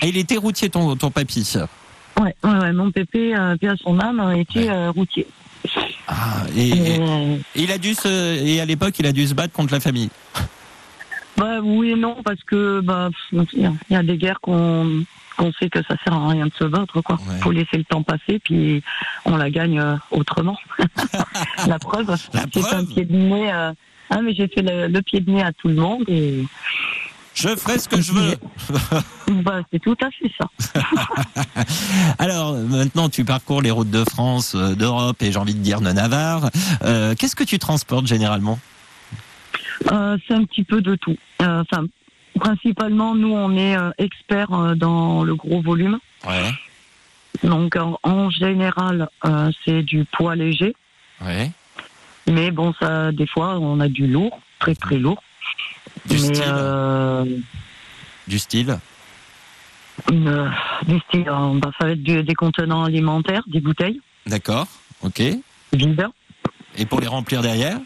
S2: Ah, il était routier ton ton papy.
S7: Ouais, ouais, ouais, mon pépé, euh, à son âme, était
S2: Ouais.
S7: euh, routier.
S2: Ah, et, et-
S7: Euh,
S2: et il a dû se et à l'époque il a dû se battre contre la famille.
S7: bah oui et non parce que bah il y a- des guerres qu'on qu'on sait que ça sert à rien de se battre quoi.
S2: Ouais.
S7: Faut laisser le temps passer puis on la gagne euh, autrement. la preuve,
S2: preuve
S7: un pied de nez. euh, ah mais j'ai fait le, le pied de nez à tout le monde et
S2: Je ferai ce que je veux.
S7: bah c'est tout à fait ça.
S2: Alors maintenant, tu parcours les routes de France, euh, d'Europe et j'ai envie de dire de Navarre. Euh, Qu'est-ce que tu transportes généralement?
S7: Euh, c'est un petit peu de tout. Euh, Enfin, principalement, nous, on est experts dans le gros volume.
S2: Ouais.
S7: Donc, en, en général, c'est du poids léger.
S2: Ouais.
S7: Mais bon, ça, des fois, on a du lourd, très très lourd.
S2: Du
S7: mais
S2: style.
S7: euh,
S2: Du style.
S7: une- du style, euh, bah, ça va être du- des contenants alimentaires, des bouteilles
S2: D'accord. Ok.
S7: vides.
S2: Et pour les remplir derrière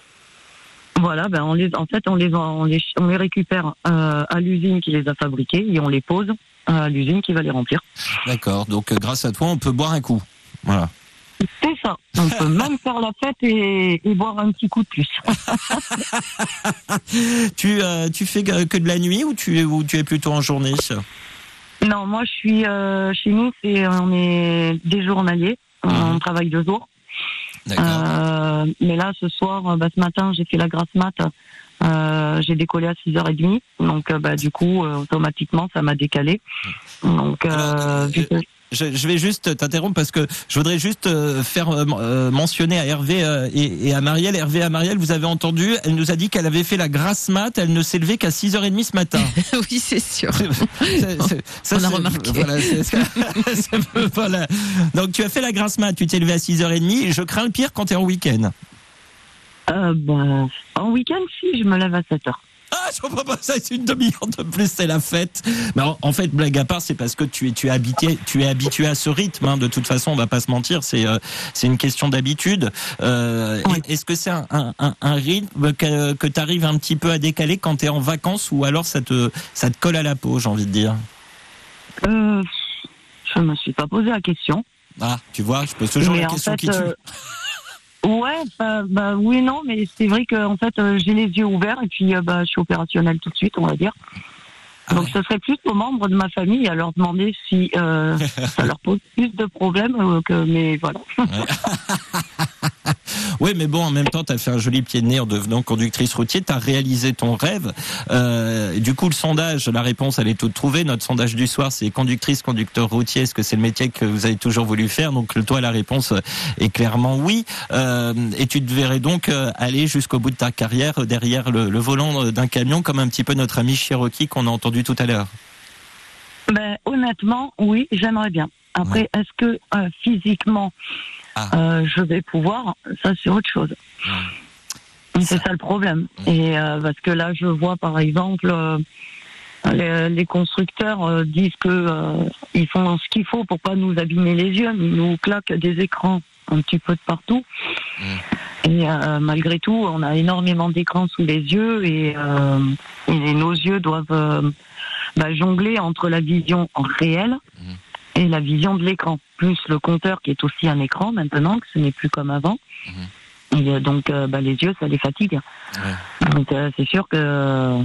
S7: Voilà, ben on les, en fait, on les, on les, on les récupère euh, à l'usine qui les a fabriqués et on les pose à l'usine qui va les remplir.
S2: D'accord. Donc euh, grâce à toi, on peut boire un coup. Voilà.
S7: C'est ça. On peut même faire la fête et, et boire un petit coup de plus.
S2: Tu euh, tu fais que de la nuit ou tu es ou tu es plutôt en journée
S7: Non, moi je suis euh, chez nous, c'est on est des journaliers, on
S2: Mhm.
S7: travaille deux jours. Euh, mais là, ce soir, euh, bah, ce matin, j'ai fait la grasse mat. Euh, j'ai décollé à 6h30. Donc, bah, du coup, euh, automatiquement, ça m'a décalé. Donc,
S2: Alors, Je, je vais juste t'interrompre parce que je voudrais juste euh, faire euh, euh, mentionner à Hervé euh, et, et à Marielle. Hervé à Marielle, vous avez entendu, elle nous a dit qu'elle avait fait la grasse mat, elle ne s'est levée qu'à 6h30 ce matin.
S3: oui, c'est sûr.
S2: C'est- c'est- ça,
S3: On a remarqué.
S2: Voilà, c'est- c'est- voilà. Donc tu as fait la grasse mat, tu t'es levé à 6h30. Je crains le pire quand tu es en week-end.
S7: euh, bah, en week-end, si, je me lève à 7h.
S2: Ah, je comprends pas ça, c'est une demi-heure de plus, c'est la fête. Mais en, en fait, blague à part, c'est parce que tu es, tu es habitué, tu es habitué à ce rythme. hein. De toute façon, on va pas se mentir, c'est, euh, c'est une question d'habitude. Euh,
S7: Oui.
S2: Est-ce que c'est un, un, un- un rythme que, que tu arrives un petit peu à décaler quand tu es en vacances ou alors ça te, ça te colle à la peau, j'ai envie de dire?
S7: Euh, je me suis pas posé la question.
S2: Ah, tu vois, je pose toujours
S7: mais
S2: la
S7: en
S2: question
S7: fait,
S2: qui tue.
S7: ouais, bah, bah oui, non, mais c'est vrai que en fait, euh, j'ai les yeux ouverts et puis euh, bah, je suis opérationnelle tout de suite, on va dire.
S2: Ah
S7: Donc
S2: ouais.
S7: ce serait plus aux membres de ma famille à leur demander si euh, ça leur pose plus de problèmes euh, que. Mais voilà.
S2: Oui, mais bon, en même temps, tu as fait un joli pied de nez en devenant conductrice routier, tu as réalisé ton rêve. Euh, du coup, le sondage, la réponse, elle est toute trouvée. Notre sondage du soir, c'est conductrice, conducteur routier. Est-ce que c'est le métier que vous avez toujours voulu faire? Donc, toi, la réponse est clairement oui. Euh, et tu te verrais donc euh, aller jusqu'au bout de ta carrière derrière le, le volant d'un camion, comme un petit peu notre ami Cherokee qu'on a entendu tout à l'heure.
S7: Ben, honnêtement, oui, j'aimerais bien. Après, est-ce que euh, physiquement,
S2: Ah.
S7: euh, je vais pouvoir Ça, c'est autre chose. C'est ça le problème. Et euh, parce que là, je vois par exemple, euh, les, les constructeurs euh, disent que euh, ils font ce qu'il faut pour pas nous abîmer les yeux, mais ils nous claquent des écrans un petit peu de partout. Et euh, malgré tout, on a énormément d'écrans sous les yeux et, euh, et nos yeux doivent bah, jongler entre la vision en réel et la vision de l'écran, plus le compteur qui est aussi un écran maintenant, que ce n'est plus comme avant. Et euh, donc, euh, bah, les yeux, ça les fatigue. Donc, euh, c'est sûr que euh,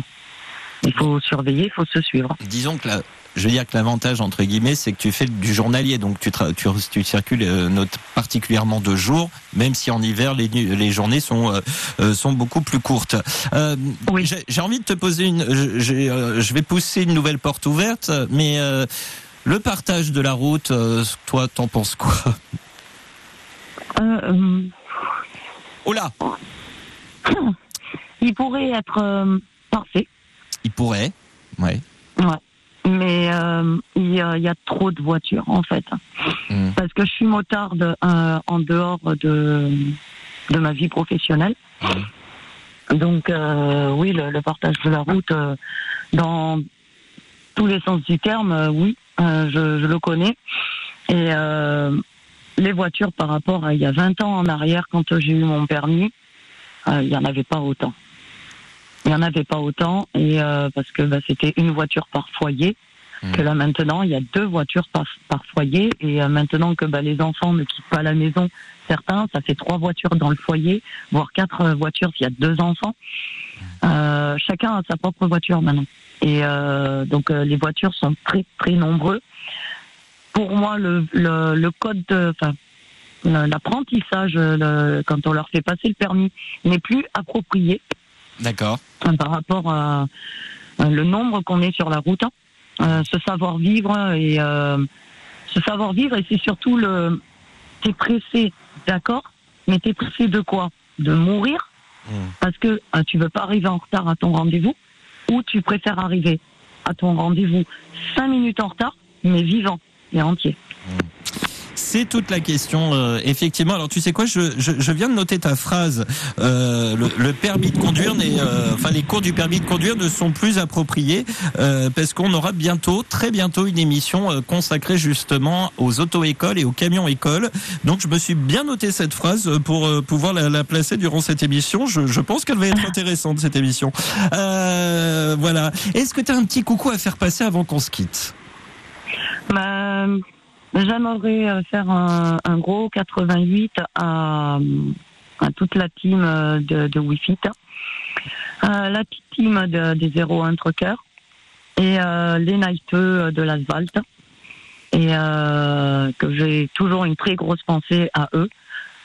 S7: il faut surveiller, il faut se suivre.
S2: Disons que la, je veux dire que l'avantage entre guillemets, c'est que tu fais du journalier, donc tu, tu, tu circules euh, note- particulièrement de jour, même si en hiver les, les journées sont euh, euh, sont beaucoup plus courtes. Euh,
S7: Oui.
S2: j'ai- J'ai envie de te poser une, je- vais pousser une nouvelle porte ouverte, mais euh, le partage de la route, euh, toi, t'en penses quoi?
S7: Euh,
S2: Oh là,
S7: il pourrait être euh, parfait,
S2: il pourrait, ouais.
S7: mais euh, il, y a, il y a trop de voitures en fait.
S2: Mm.
S7: Parce que je suis motarde euh, en dehors de, de ma vie professionnelle. Donc euh, oui, le, le partage de la route, dans tous les sens du terme, oui, euh, je, je le connais. Et euh, les voitures par rapport à il y a 20 ans en arrière, quand j'ai eu mon permis, euh, il n'y en avait pas autant. Il n'y en avait pas autant, et euh, parce que bah, c'était une voiture par foyer.
S2: Mhm.
S7: Que là maintenant, il y a deux voitures par, par foyer, et euh, maintenant que bah, les enfants ne quittent pas la maison, certains, ça fait trois voitures dans le foyer, voire quatre euh, voitures s'il y a deux enfants. Euh, chacun a sa propre voiture maintenant. Et euh, donc euh, les voitures sont très très nombreux. Pour moi, le, le, le code, de- enfin l'apprentissage, le- quand on leur fait passer le permis, n'est plus approprié
S2: D'accord.
S7: hein, par rapport à euh, le nombre qu'on est sur la route. Hein. Euh, ce savoir-vivre et euh, ce savoir-vivre et c'est surtout le t'es pressé, d'accord, mais t'es pressé de quoi? De mourir?
S2: Mm.
S7: parce que euh, tu veux pas arriver en retard à ton rendez-vous ou tu préfères arriver à ton rendez-vous cinq minutes en retard mais vivant et entier.
S2: C'est toute la question, euh, effectivement. Alors, tu sais quoi, je, je, je viens de noter ta phrase. Euh, le, le permis de conduire, euh, enfin, les cours du permis de conduire ne sont plus appropriés euh, parce qu'on aura bientôt, très bientôt, une émission euh, consacrée justement aux auto-écoles et aux camions-écoles. Donc, je me suis bien noté cette phrase pour euh, pouvoir la, la placer durant cette émission. Je, je pense qu'elle va être intéressante cette émission. Euh, voilà. Est-ce que tu as un petit coucou à faire passer avant qu'on se quitte?
S7: Bah, J'aimerais euh, faire un, un gros 88 à, à toute la team euh, de, de Wi-Fi, euh, la petite team de, des 01 Truckers et euh, les Nighteux de l'asphalte. Et euh, que j'ai toujours une très grosse pensée à eux,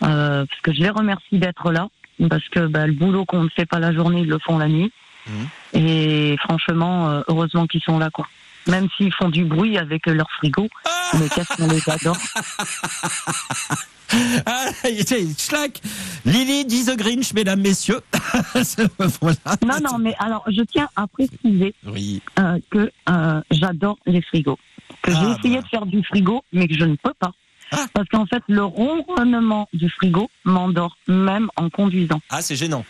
S7: euh, parce que je les remercie d'être là, parce que bah, le boulot qu'on ne fait pas la journée, ils le font la nuit.
S2: Mhm.
S7: Et franchement, euh, heureusement qu'ils sont là, quoi. Même s'ils font du bruit avec leur frigo, mais qu'est-ce qu'on les adore.
S2: Ah, schlack Lily dit The Grinch, mesdames, messieurs. voilà.
S7: Non, non, mais alors, je tiens à préciser
S2: Oui.
S7: euh, que euh, j'adore les frigos. Que
S2: Ah,
S7: j'ai essayé
S2: bah.
S7: de faire du frigo, mais que je ne peux pas.
S2: Ah.
S7: Parce qu'en fait, le ronronnement du frigo m'endort, même en conduisant.
S2: Ah, c'est gênant.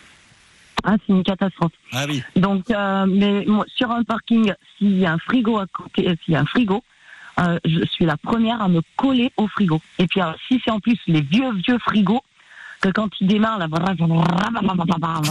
S7: Ah, c'est une catastrophe.
S2: Ah oui.
S7: Donc, euh, mais moi, sur un parking, s'il y a un frigo à côté, euh, s'il y a un frigo, euh, je suis la première à me coller au frigo. Et puis, alors, si c'est en plus les vieux, vieux frigos, que quand il démarre, là,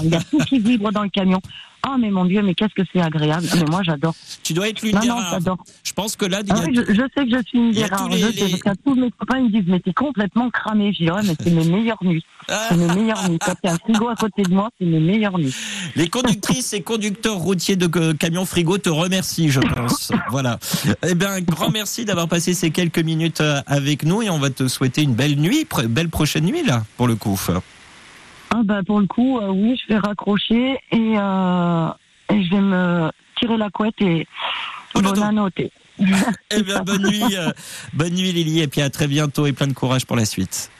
S7: il y a tout qui vibre dans le camion. Ah, mais mon Dieu, mais qu'est-ce que c'est agréable. Mais moi, j'adore.
S2: Tu dois être l'une des rares.
S7: j'adore.
S2: Je pense que là,
S7: Ah oui, je, je sais que je suis une des rares.
S2: tous les-
S7: Je sais,
S2: les-
S7: parce qu'à tous mes copains, ils me disent, mais t'es complètement cramé. Je dis, ouais, mais c'est mes meilleures nuits.
S2: Ah,
S7: C'est mes meilleures nuits. Quand il y a un frigo à côté de moi, c'est mes meilleures nuits.
S2: les conductrices et conducteurs routiers de euh, camions frigo te remercient, je pense. voilà. Eh bien, grand merci d'avoir passé ces quelques minutes euh, avec nous et on va te souhaiter une belle nuit, belle prochaine nuit là, pour le coup.
S7: Ah bah pour le coup, euh, oui, je vais raccrocher et, euh, et je vais me tirer la couette et
S2: Oh, non,
S7: bonne
S2: non.
S7: à noter.
S2: Eh bien, bonne nuit, euh, bonne nuit Lily, et puis à très bientôt et plein de courage pour la suite.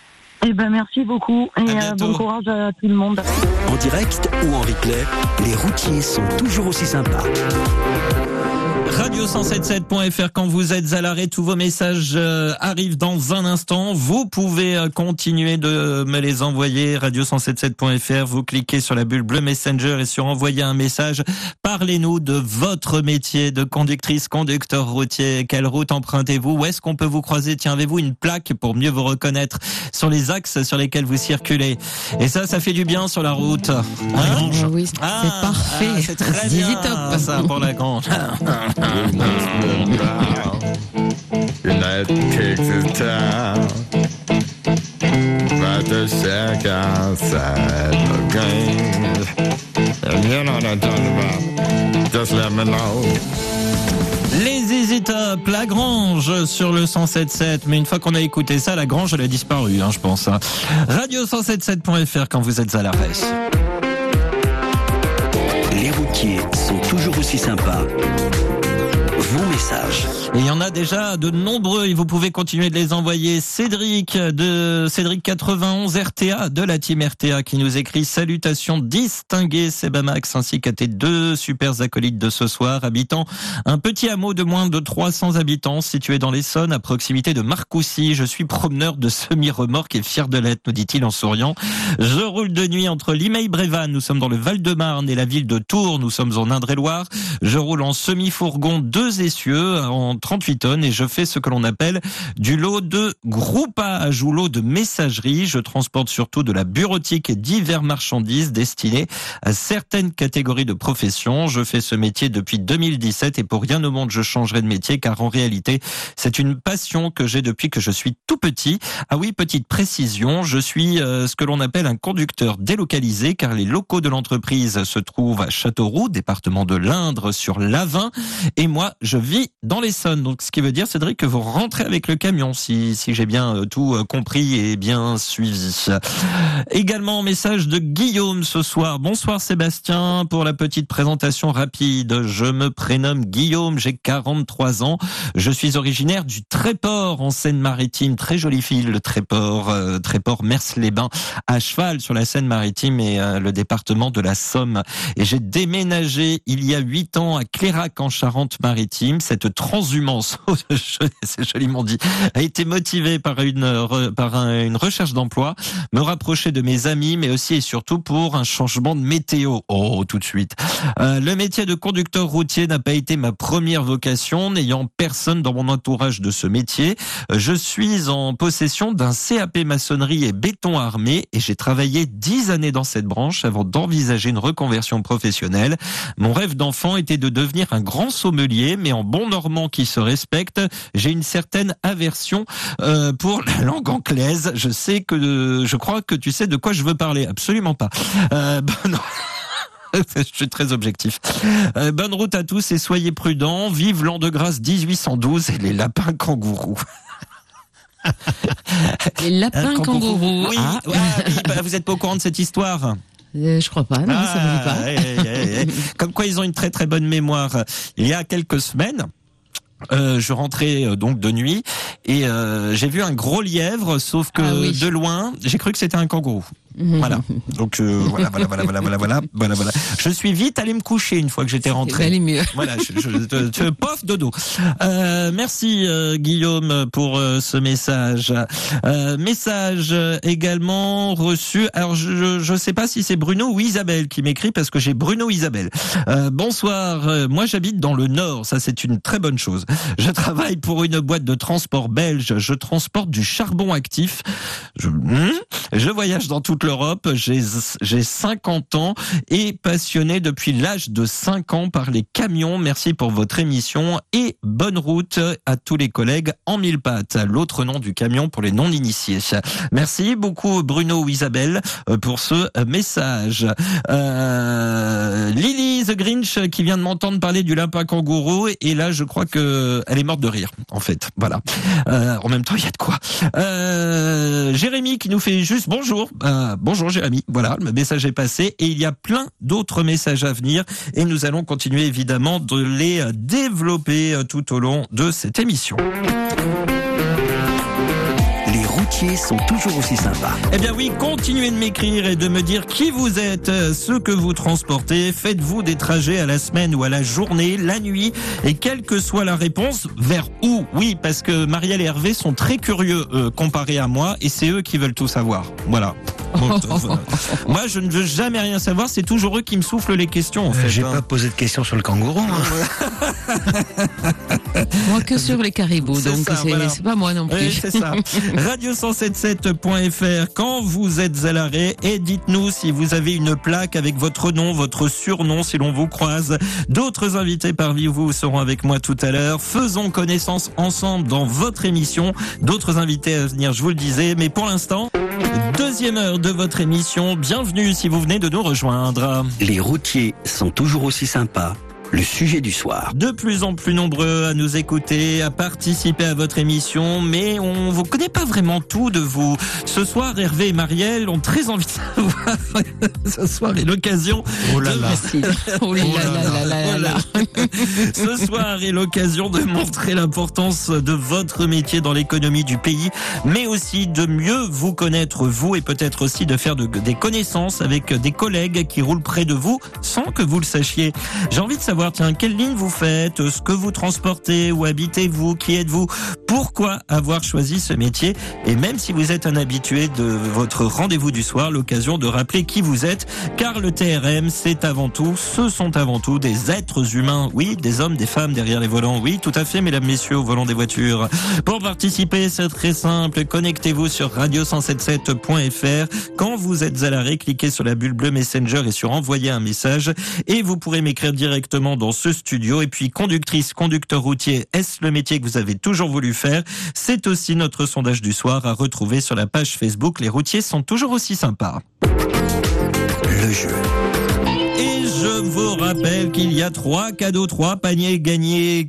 S7: Eh ben merci beaucoup et euh, bon courage à tout le monde.
S1: En direct ou en replay, les routiers sont toujours aussi sympas.
S2: Radio177.fr quand vous êtes à l'arrêt, tous vos messages euh, arrivent dans un instant. Vous pouvez euh, continuer de me les envoyer. Radio177.fr, vous cliquez sur la bulle bleue Messenger et sur envoyer un message. Parlez-nous de votre métier de conductrice, conducteur routier. Quelle route empruntez-vous? Où est-ce qu'on peut vous croiser? Tiens, avez-vous une plaque pour mieux vous reconnaître sur les axes sur lesquels vous circulez Et ça, ça fait du bien sur la route. Hein?
S3: Oui, c'est
S2: Ah,
S3: parfait.
S2: ah, c'est très bien,
S3: top.
S2: ça pour la grange.
S8: United kicks his town. About to shack outside the game. And you know what I'm talking about. Just let me know.
S2: Les Easy Top, la Grange sur le 107.7. Mais une fois qu'on a écouté ça, la Grange, elle a disparu, hein, je pense. hein. Radio177.fr quand vous êtes à l'arrêt.
S1: Les routiers sont toujours aussi sympas. Vos messages.
S2: Et il y en a déjà de nombreux et vous pouvez continuer de les envoyer. Cédric de Cédric 91 RTA de la team RTA qui nous écrit salutations distinguées Sebamax ainsi qu'à tes deux super acolytes de ce soir habitant un petit hameau de moins de 300 habitants situé dans l'Essonne à proximité de Marcoussis. Je suis promeneur de semi-remorque et fier de l'être, nous dit-il en souriant. Je roule de nuit entre Limay Brévan, nous sommes dans le Val-de-Marne et la ville de Tours, nous sommes en Indre-et-Loire. Je roule en semi-fourgon deux essieux 38 tonnes et je fais ce que l'on appelle du lot de groupage ou lot de messagerie. Je transporte surtout de la bureautique et divers marchandises destinées à certaines catégories de professions. Je fais ce métier depuis 2017 et pour rien au monde je changerai de métier car en réalité c'est une passion que j'ai depuis que je suis tout petit. Ah oui, petite précision, je suis euh, ce que l'on appelle un conducteur délocalisé car les locaux de l'entreprise se trouvent à Châteauroux, département de l'Indre sur l'Avin et moi je vis dans l'Essonne. Donc ce qui veut dire Cédric que vous rentrez avec le camion si, j'ai bien euh, tout euh, compris et bien suivi. Également message de Guillaume ce soir. Bonsoir Sébastien pour la petite présentation rapide. Je me prénomme Guillaume, j'ai 43 ans. Je suis originaire du Tréport en Seine-Maritime. Très jolie ville, le Tréport, euh, Tréport Mers-les-Bains, à cheval sur la Seine-Maritime et euh, le département de la Somme. Et j'ai déménagé il y a huit ans à Clérac en Charente-Maritime. Cette transhumance, c'est joliment dit, a été motivée par une, par un- une recherche d'emploi, me rapprocher de mes amis, mais aussi et surtout pour un changement de météo. Oh, tout de suite. Euh, le métier de conducteur routier n'a pas été ma première vocation, n'ayant personne dans mon entourage de ce métier. Je suis en possession d'un CAP maçonnerie et béton armé et j'ai travaillé dix années dans cette branche avant d'envisager une reconversion professionnelle. Mon rêve d'enfant était de devenir un grand sommelier, mais en bon normand qui se respecte, j'ai une certaine aversion euh, pour la langue anglaise. Je sais que, je crois que tu sais de quoi je veux parler. Absolument pas. Euh, je suis très objectif. Euh, bonne route à tous et soyez prudents. Vive l'an de grâce 1812 et les lapins kangourous.
S3: Les lapins kangourous.
S2: Oui,
S3: Ah,
S2: ah oui, bah, vous êtes pas au courant de cette histoire?
S3: Euh, je crois pas, non, ça pas.
S2: Ah. Comme quoi ils ont une très très bonne mémoire. Il y a quelques semaines, euh, je rentrais euh, donc de nuit et euh, j'ai vu un gros lièvre, sauf que
S3: Ah oui.
S2: de loin, j'ai cru que c'était un kangourou. Voilà. Donc euh, voilà, voilà, voilà, voilà, voilà, voilà, voilà, voilà. Je suis vite allé me coucher une fois que j'étais rentré.
S3: Allez mieux.
S2: Voilà, je, je, je, je pof dodo. Euh, merci euh, Guillaume pour euh, ce message. Euh, message également reçu. Alors je je sais pas si c'est Bruno ou Isabelle qui m'écrit parce que j'ai Bruno Isabelle. Euh, bonsoir. Euh, Moi j'habite dans le Nord. Ça c'est une très bonne chose. Je travaille pour une boîte de transport belge. Je transporte du charbon actif. Je, hmm? Je voyage dans toute l'Europe. J'ai j'ai 50 ans et passionné depuis l'âge de 5 ans par les camions. Merci pour votre émission et bonne route à tous les collègues en mille pattes. L'autre nom du camion pour les non-initiés. Merci beaucoup Bruno ou Isabelle euh, pour ce message. Euh, Lily the Grinch qui vient de m'entendre parler du lapin kangourou et là je crois que elle est morte de rire en fait. Voilà. Euh, en même temps il y a de quoi. Euh, Jérémy qui nous fait juste bonjour. Euh, bonjour Jérémy. Voilà le message est passé et il y a plein d'autres messages à venir et nous allons continuer évidemment de les développer euh, tout au long de cette émission.
S1: Sont toujours aussi sympas.
S2: Eh bien oui, continuez de m'écrire et de me dire qui vous êtes, euh, ce que vous transportez. Faites-vous des trajets à la semaine ou à la journée, la nuit Et quelle que soit la réponse, vers où? Oui, parce que Marielle et Hervé sont très curieux euh, comparés à moi et c'est eux qui veulent tout savoir. Voilà. Euh, moi, je ne veux jamais rien savoir. C'est toujours eux qui me soufflent les questions. En fait,
S4: J'ai
S2: hein.
S4: pas posé de questions sur le kangourou. hein.
S3: Moi que sur les caribous, donc c'est
S2: voilà.
S3: pas moi non plus.
S2: Oui, c'est ça. Radio177.fr quand vous êtes à l'arrêt et dites-nous si vous avez une plaque avec votre nom, votre surnom si l'on vous croise. D'autres invités parmi vous seront avec moi tout à l'heure. Faisons connaissance ensemble dans votre émission. D'autres invités à venir, je vous le disais, mais pour l'instant, deuxième heure de votre émission. Bienvenue si vous venez de nous rejoindre.
S1: Les routiers sont toujours aussi sympas. Le sujet du soir.
S2: de plus en plus nombreux à nous écouter, à participer à votre émission, mais on vous connaît pas vraiment tout de vous. Ce soir, Hervé et Marielle ont très envie de savoir. Ce soir est l'occasion.
S4: Oh là.
S3: Oh là là là là là là.
S2: Ce soir est l'occasion de montrer l'importance de votre métier dans l'économie du pays, mais aussi de mieux vous connaître vous et peut-être aussi de faire de- des connaissances avec des collègues qui roulent près de vous sans que vous le sachiez. J'ai envie de savoir, tiens, quelle ligne vous faites, ce que vous transportez, où habitez-vous, qui êtes-vous, pourquoi avoir choisi ce métier et même si vous êtes un habitué de votre rendez-vous du soir, l'occasion de rappeler qui vous êtes, car le TRM, c'est avant tout, ce sont avant tout des êtres humains, oui, des hommes, des femmes derrière les volants, oui, tout à fait, mesdames, messieurs, au volant des voitures. Pour participer, c'est très simple, connectez-vous sur radio177.fr. Quand vous êtes à l'arrêt, cliquez sur la bulle bleue Messenger et sur envoyer un message et vous pourrez m'écrire directement dans ce studio. Et puis, conductrice, conducteur routier, est-ce le métier que vous avez toujours voulu faire C'est aussi notre sondage du soir à retrouver sur la page Facebook. Les routiers sont toujours aussi sympas.
S1: Le jeu.
S2: Et je vous rappelle qu'il y a trois cadeaux, trois paniers gagnés.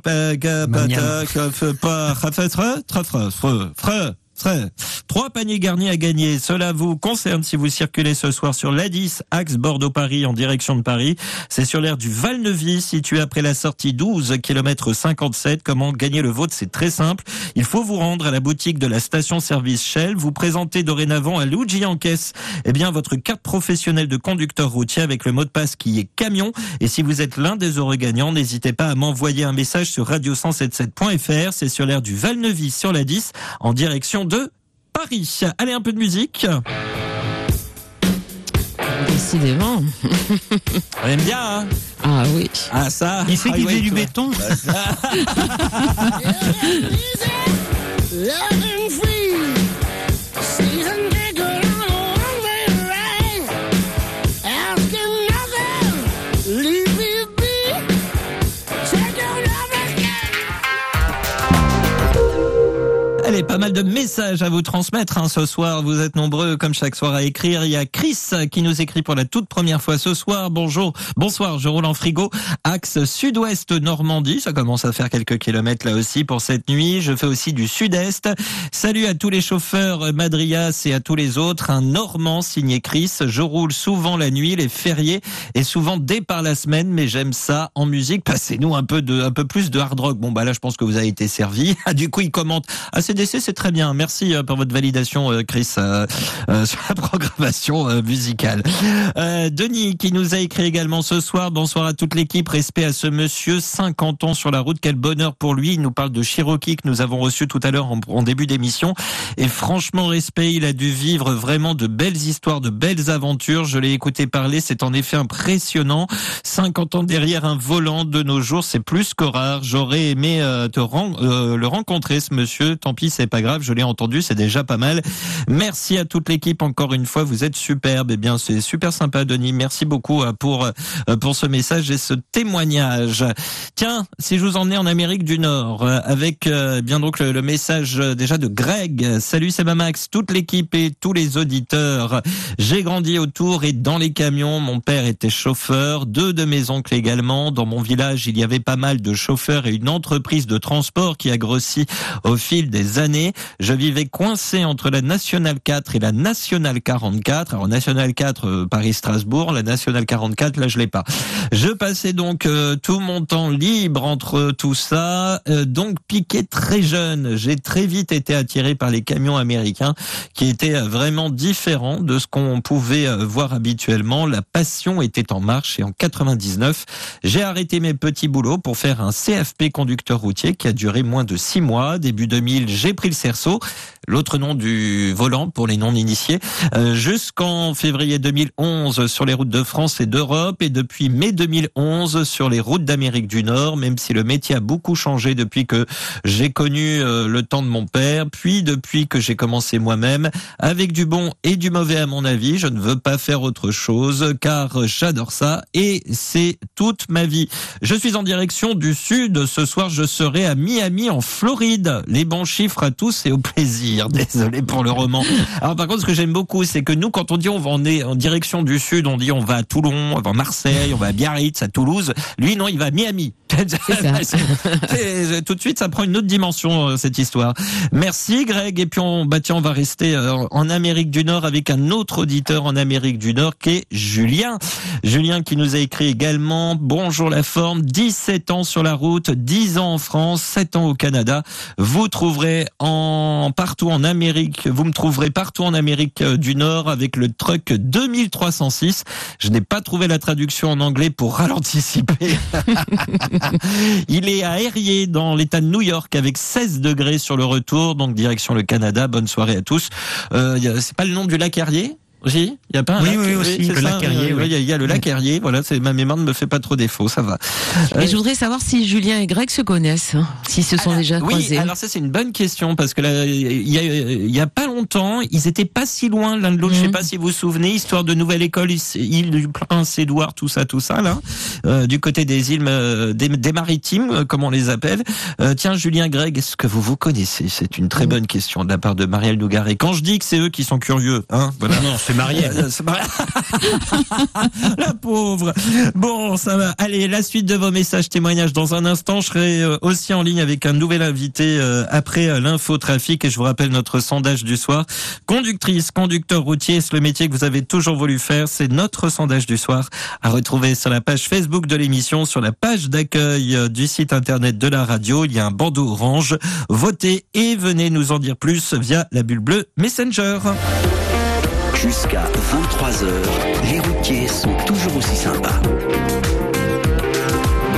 S2: Trois paniers garnis à gagner. Cela vous concerne si vous circulez ce soir sur l'A10, axe Bordeaux-Paris en direction de Paris. C'est sur l'aire du Val-Neuvy, situé après la sortie 12 km 57. Comment gagner le vôtre? C'est très simple. Il faut vous rendre à la boutique de la station-service Shell. Vous présentez dorénavant à Luigi en caisse, eh bien, votre carte professionnelle de conducteur routier avec le mot de passe qui est camion. Et si vous êtes l'un des heureux gagnants, n'hésitez pas à m'envoyer un message sur radio177.fr. C'est sur l'aire du Val-Neuvy sur la 10 en direction de Paris. Allez, un peu de musique.
S3: Décidément.
S2: On aime bien, hein
S3: Ah oui.
S2: Ah, ça.
S4: Il sait qu'il
S2: Highway
S4: faisait du
S2: to-
S4: béton.
S2: Allez, pas mal de messages à vous transmettre hein, ce soir. Vous êtes nombreux, comme chaque soir, à écrire. Il y a Chris qui nous écrit pour la toute première fois ce soir. Bonjour, bonsoir, je roule en frigo. Axe sud-ouest Normandie. Ça commence à faire quelques kilomètres là aussi pour cette nuit. Je fais aussi du sud-est. Salut à tous les chauffeurs Madrias et à tous les autres. Un Normand signé Chris. Je roule souvent la nuit, les fériés et souvent dès par la semaine, mais j'aime ça en musique. Passez-nous un peu de, un peu plus de hard rock. Bon, bah là, je pense que vous avez été servi. Ah, du coup, il commente. Ah, c'est c'est très bien. Merci euh, pour votre validation, euh, Chris, euh, sur la programmation musicale. Denis, qui nous a écrit également ce soir. Bonsoir à toute l'équipe. Respect à ce monsieur, 50 ans sur la route. Quel bonheur pour lui. Il nous parle de Cherokee que nous avons reçu tout à l'heure en, début d'émission. Et franchement, respect. Il a dû vivre vraiment de belles histoires, de belles aventures. Je l'ai écouté parler. C'est en effet impressionnant. 50 ans derrière un volant de nos jours, c'est plus que rare. J'aurais aimé te le rencontrer, ce monsieur. Tant pis, c'est pas grave. Je l'ai entendu. C'est déjà pas mal. Merci à toute l'équipe encore une fois. Vous êtes superbe. Eh bien, c'est super sympa, Denis. Merci beaucoup euh, pour euh, pour ce message et ce témoignage. Tiens, si je vous emmenais en Amérique du Nord euh, avec bien donc le, le message déjà de Greg. Salut, c'est Max, toute l'équipe et tous les auditeurs. J'ai grandi autour et dans les camions. Mon père était chauffeur, deux de mes oncles également. Dans mon village, il y avait pas mal de chauffeurs et une entreprise de transport qui a grossi au fil des années. Je vivais coincé entre la Nationale 4 et la Nationale 44. Alors Nationale 4 euh, Paris-Strasbourg, la Nationale 44 là je l'ai pas. Je passais donc euh, tout mon temps libre entre tout ça, euh, donc piqué très jeune. J'ai très vite été attiré par les camions américains qui étaient vraiment différents de ce qu'on pouvait voir habituellement. La passion était en marche et en 99, j'ai arrêté mes petits boulots pour faire un CFP conducteur routier qui a duré moins de six mois. Début 2000, j'ai pris le cerceau, l'autre nom du volant pour les non-initiés, euh, jusqu'en février 2011 sur les routes de France et d'Europe et depuis mai 2011 sur les routes d'Amérique du Nord, même si le métier a beaucoup changé depuis que j'ai connu euh, le temps de mon père, puis depuis que j'ai commencé moi-même, avec du bon et du mauvais à mon avis, je ne veux pas faire autre chose car j'adore ça et c'est toute ma vie. Je suis en direction du sud, ce soir je serai à Miami en Floride. Les bons chiffres à tous et au plaisir. Désolé pour le roman. Alors par contre ce que j'aime beaucoup c'est que nous quand on dit on va en, en direction du sud, on dit on va à Toulon, on va à Marseille, on va à Biarritz, à Toulouse. Lui non, il va à Miami. tout de suite, ça prend une autre dimension euh, cette histoire. Merci Greg. Et puis on, bah tiens, on va rester euh, en Amérique du Nord avec un autre auditeur en Amérique du Nord qui est Julien. Julien qui nous a écrit également Bonjour la forme, 17 ans sur la route, 10 ans en France, 7 ans au Canada. Vous trouverez en partout en Amérique, vous me trouverez partout en Amérique euh, du Nord avec le truck 2306. Je n'ai pas trouvé la traduction en anglais pour ralenticiper. Il est à Herrier dans l'État de New York avec 16 degrés sur le retour, donc direction le Canada. Bonne soirée à tous. Euh, c'est pas le nom du lac Herrier aussi Il y a pas un
S4: Oui,
S2: lac
S4: oui, aussi,
S2: c'est
S4: le lac Herrier, oui.
S2: Il y, a- il y a le lac Herrier. Voilà, c'est ma mémoire ne me fait pas trop défaut, ça va. Euh,
S3: Et je voudrais savoir si Julien et Greg se connaissent, hein, s'ils se sont
S2: alors,
S3: déjà
S2: oui,
S3: croisés.
S2: alors ça c'est une bonne question parce que là, il y a, il y a pas longtemps, ils étaient pas si loin l'un de l'autre. Je sais
S3: Mhm.
S2: pas si vous vous souvenez, histoire de nouvelle école, île du Prince-Édouard, tout ça, tout ça là, euh, du côté des îles euh, des, des maritimes, euh, comme on les appelle. Euh, tiens, Julien, Greg, est-ce que vous vous connaissez? C'est une très bonne question de la part de Marielle Nougaret. Quand je dis que c'est eux qui sont curieux, hein, voilà.
S4: Non, c'est Marielle.
S2: Euh, c'est Mar- la pauvre. Bon, ça va. Allez, la suite de vos messages témoignages dans un instant. Je serai euh, aussi en ligne avec un nouvel invité euh, après euh, l'info trafic et je vous rappelle notre sondage du soir. Conductrice, conducteur routier, c'est le métier que vous avez toujours voulu faire. C'est notre sondage du soir à retrouver sur la page Facebook de l'émission, sur la page d'accueil euh, du site internet de la radio. Il y a un bandeau orange. Votez et venez nous en dire plus via la bulle bleue Messenger.
S1: Jusqu'à 23h, les routiers sont toujours aussi sympas.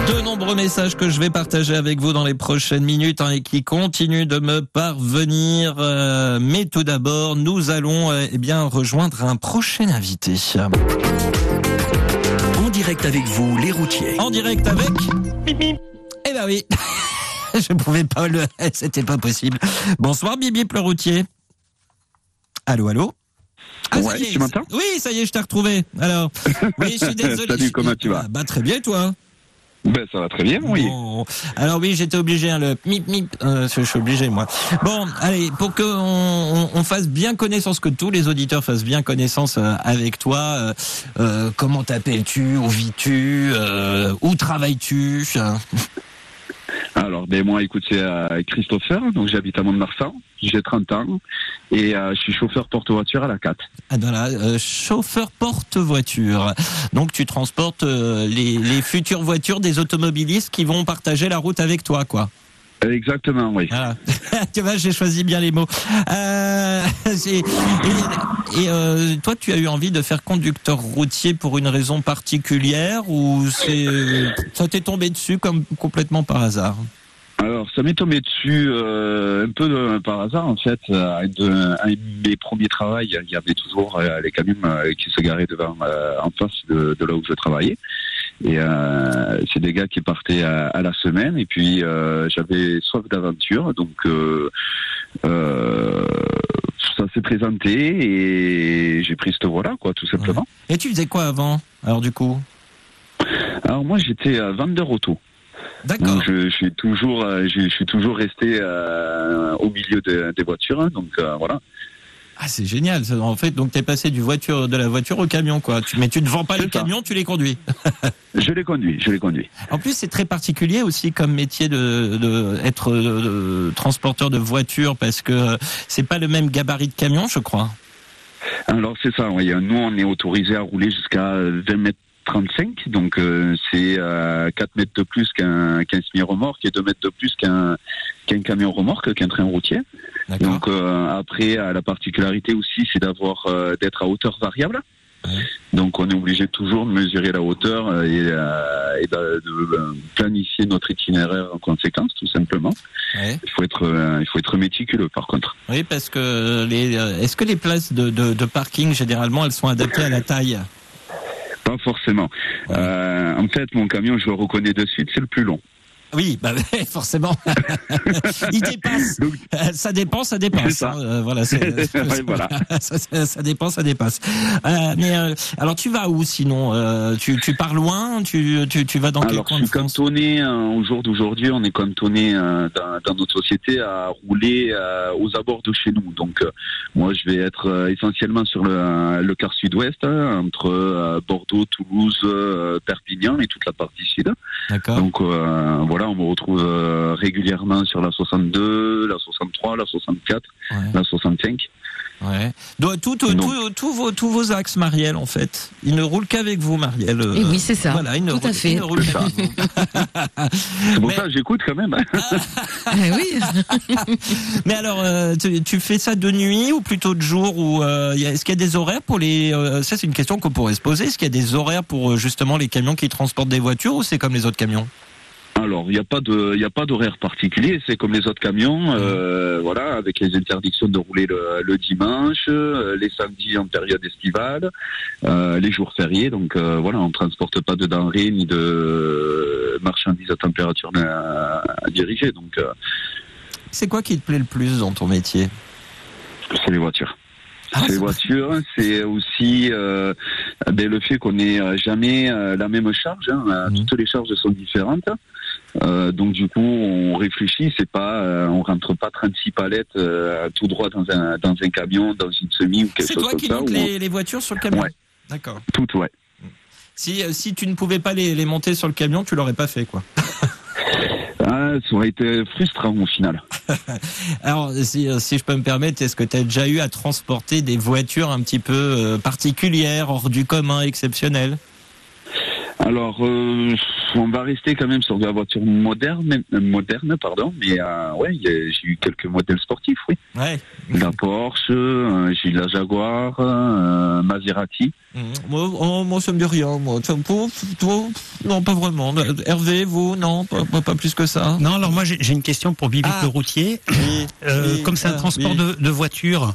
S2: De nombreux messages que je vais partager avec vous dans les prochaines minutes hein, et qui continuent de me parvenir. Euh, mais tout d'abord, nous allons euh, eh bien rejoindre un prochain invité.
S1: En direct avec vous, les routiers.
S2: En direct avec Bip Bip. Eh ben oui, je pouvais pas le, c'était pas possible. Bonsoir Bibi le routier. Allô, allô? Ah,
S5: Ouais, tu m'entends?
S2: Oui, ça y est, je t'ai retrouvé. Alors, oui, je suis désolé.
S5: Salut, comment tu vas?
S2: Ah, Bah très bien, toi.
S5: Ben, ça va très bien, oui.
S2: Bon. Alors oui, j'étais obligé, hein, le mip mip, euh, je suis obligé moi. Bon, allez, pour que on, on fasse bien connaissance, que tous les auditeurs fassent bien connaissance euh, avec toi, euh, comment t'appelles-tu, où vis-tu, où travailles-tu? Hein
S5: Alors, ben, moi, écoute, c'est euh, Christopher, donc j'habite à Mont-de-Marsan, j'ai 30 ans, et euh, je suis chauffeur porte-voiture à la 4.
S2: Ah, voilà, euh, chauffeur porte-voiture. Donc tu transportes les, les futures voitures des automobilistes qui vont partager la route avec toi, quoi.
S9: Exactement, oui.
S2: Tu vois, j'ai choisi bien les mots. Euh, et et, euh, toi, tu as eu envie de faire conducteur routier pour une raison particulière ou c'est ça t'est tombé dessus comme complètement par hasard?
S9: Alors, ça m'est tombé dessus euh, un peu de- par hasard, en fait. À un de, mes premiers travaux, il y avait toujours euh, les camions euh, qui se garaient devant, euh, en face de, de là où je travaillais. Et euh, c'est des gars qui partaient à, à la semaine. Et puis, euh, j'avais soif d'aventure. Donc, euh, euh, ça s'est présenté et j'ai pris cette voie-là, quoi, tout simplement.
S2: Et tu faisais quoi avant Alors du coup?
S9: Alors, moi, j'étais euh, vendeur auto.
S2: D'accord.
S9: Donc, je, je suis toujours, euh, je, je suis toujours resté euh, au milieu de- des voitures. hein. donc, euh, voilà.
S2: Ah, c'est génial. ça. En fait, donc t'es passé du voiture de la voiture au camion, quoi. Tu, mais tu ne vends pas les camions, tu les conduis.
S9: Je l'ai conduit, je l'ai conduit.
S2: En plus, c'est très particulier aussi comme métier de, de être transporteur de voiture parce que c'est pas le même gabarit de camion, je crois.
S9: Alors c'est ça, oui. Nous on est autorisé à rouler jusqu'à 20 mètres 35, donc euh, c'est euh, 4 mètres de plus qu'un qu'un semi-remorque et 2 mètres de plus qu'un qu'un camion remorque, qu'un train routier. Donc euh, après, euh, la particularité aussi, c'est d'avoir euh, d'être à hauteur variable. Donc on est obligé toujours de mesurer la hauteur euh, et, euh, et de, de, euh, planifier notre itinéraire en conséquence, tout simplement.
S2: Ouais.
S9: Il faut être, euh, il faut être méticuleux, par contre.
S2: Oui, parce que les, euh, est-ce que les places de, de, de parking généralement elles sont adaptées à la taille?
S9: Pas forcément. Euh, en fait, mon camion, je le reconnais de suite, c'est le plus long.
S2: Oui, bah, forcément. Il dépasse. Euh, Ça dépend, ça dépasse.
S9: Ça.
S2: hein, euh, voilà,
S9: Ouais, voilà.
S2: ça, ça- ça dépend, ça dépasse. Euh, mais euh, alors, tu vas où sinon Euh, tu, tu pars loin Tu, tu, tu vas dans quel
S9: Alors, je
S2: coin de France
S9: cantonné, euh, au jour d'aujourd'hui, on est cantonné euh, dans, dans notre société à rouler euh, aux abords de chez nous. Donc, euh, moi, je vais être euh, essentiellement sur le, le quart sud-ouest, hein, entre euh, Bordeaux, Toulouse, euh, Perpignan et toute la partie sud.
S2: D'accord.
S9: Donc, euh, voilà, on me retrouve euh, régulièrement sur la 62, la 63, la 64, la 65.
S2: Ouais. Donc, tout- tout- tout- tous vos, tous vos axes, Marielle, en fait. Ils ne roulent qu'avec vous, Marielle.
S3: Et oui, c'est ça.
S2: Voilà, ils ne
S3: Tout à
S2: roulent-
S3: fait.
S9: C'est pour ça que j'écoute quand même.
S3: Eh oui.
S2: Mais alors, euh, tu, tu fais ça de nuit ou plutôt de jour ou euh, Est-ce qu'il y a des horaires pour les euh, Ça, c'est une question qu'on pourrait se poser. Est-ce qu'il y a des horaires pour justement les camions qui transportent des voitures ou c'est comme les autres camions?
S9: Alors, il n'y a pas de, il a pas d'horaire particulier. C'est comme les autres camions, euh, voilà, avec les interdictions de rouler le, le dimanche, euh, les samedis en période estivale, euh, les jours fériés. Donc voilà, on transporte pas de denrées ni de marchandises à température à, à diriger. Donc
S2: C'est quoi qui te plaît le plus dans ton métier?
S9: C'est les voitures. c'est les voitures, c'est aussi euh, ben, le fait qu'on n'ait jamais euh, la même charge. hein. Euh, Toutes les charges sont différentes. Euh, donc du coup, on réfléchit. C'est pas, euh, on rentre pas 36 palettes euh, tout droit dans un dans un camion, dans une semi ou quelque
S2: C'est
S9: chose
S2: toi
S9: comme
S2: qui
S9: ça.
S2: montes
S9: où
S2: les, les voitures sur le camion
S9: Ouais.
S2: D'accord.
S9: Toutes, ouais.
S2: Si, si tu ne pouvais pas les, les monter sur le camion, tu l'aurais pas fait, quoi.
S9: Ah, ça aurait été frustrant au final.
S2: Alors, si, si je peux me permettre, est-ce que tu as déjà eu à transporter des voitures un petit peu particulières, hors du commun, exceptionnelles?
S9: Alors, euh, on va rester quand même sur de la voiture moderne, euh, moderne, pardon. Mais euh, ouais, j'ai eu quelques modèles sportifs, oui.
S2: Ouais.
S9: La Porsche, euh, j'ai eu la Jaguar, euh, Maserati.
S2: Mhm. Moi, oh, moi, ça me dit rien. Moi. Toi, non, pas vraiment. Hervé, vous, non, pas, pas- pas plus que ça.
S4: Non, alors moi j'ai une question pour Bibi
S2: Ah.
S4: le routier. Euh,
S2: oui,
S4: comme c'est un
S2: ah,
S4: transport
S2: oui.
S4: de, de voiture,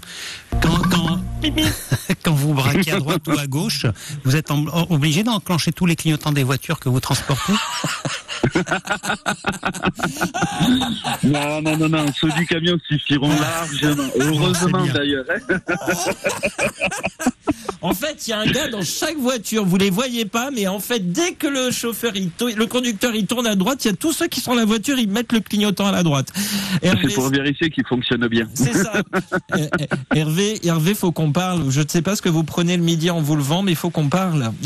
S4: quand, quand, quand vous braquez à droite ou à gauche, vous êtes en- obligé d'enclencher tous les clignotants des voitures que vous transportez
S9: Non, non, non, non, ceux du camion suffiront largement. Heureusement d'ailleurs. hein.
S2: En fait, il y a un gars dans chaque voiture. Vous les voyez pas, mais en fait, dès que le chauffeur, il le conducteur, il tourne à droite, il y a tous ceux qui sont dans la voiture, ils mettent le clignotant à la droite. Hervé,
S9: C'est pour vérifier qu'il fonctionne bien.
S2: C'est ça. Euh, euh, Hervé, Hervé, faut qu'on Je ne sais pas ce que vous prenez le midi en vous levant, mais il faut qu'on parle.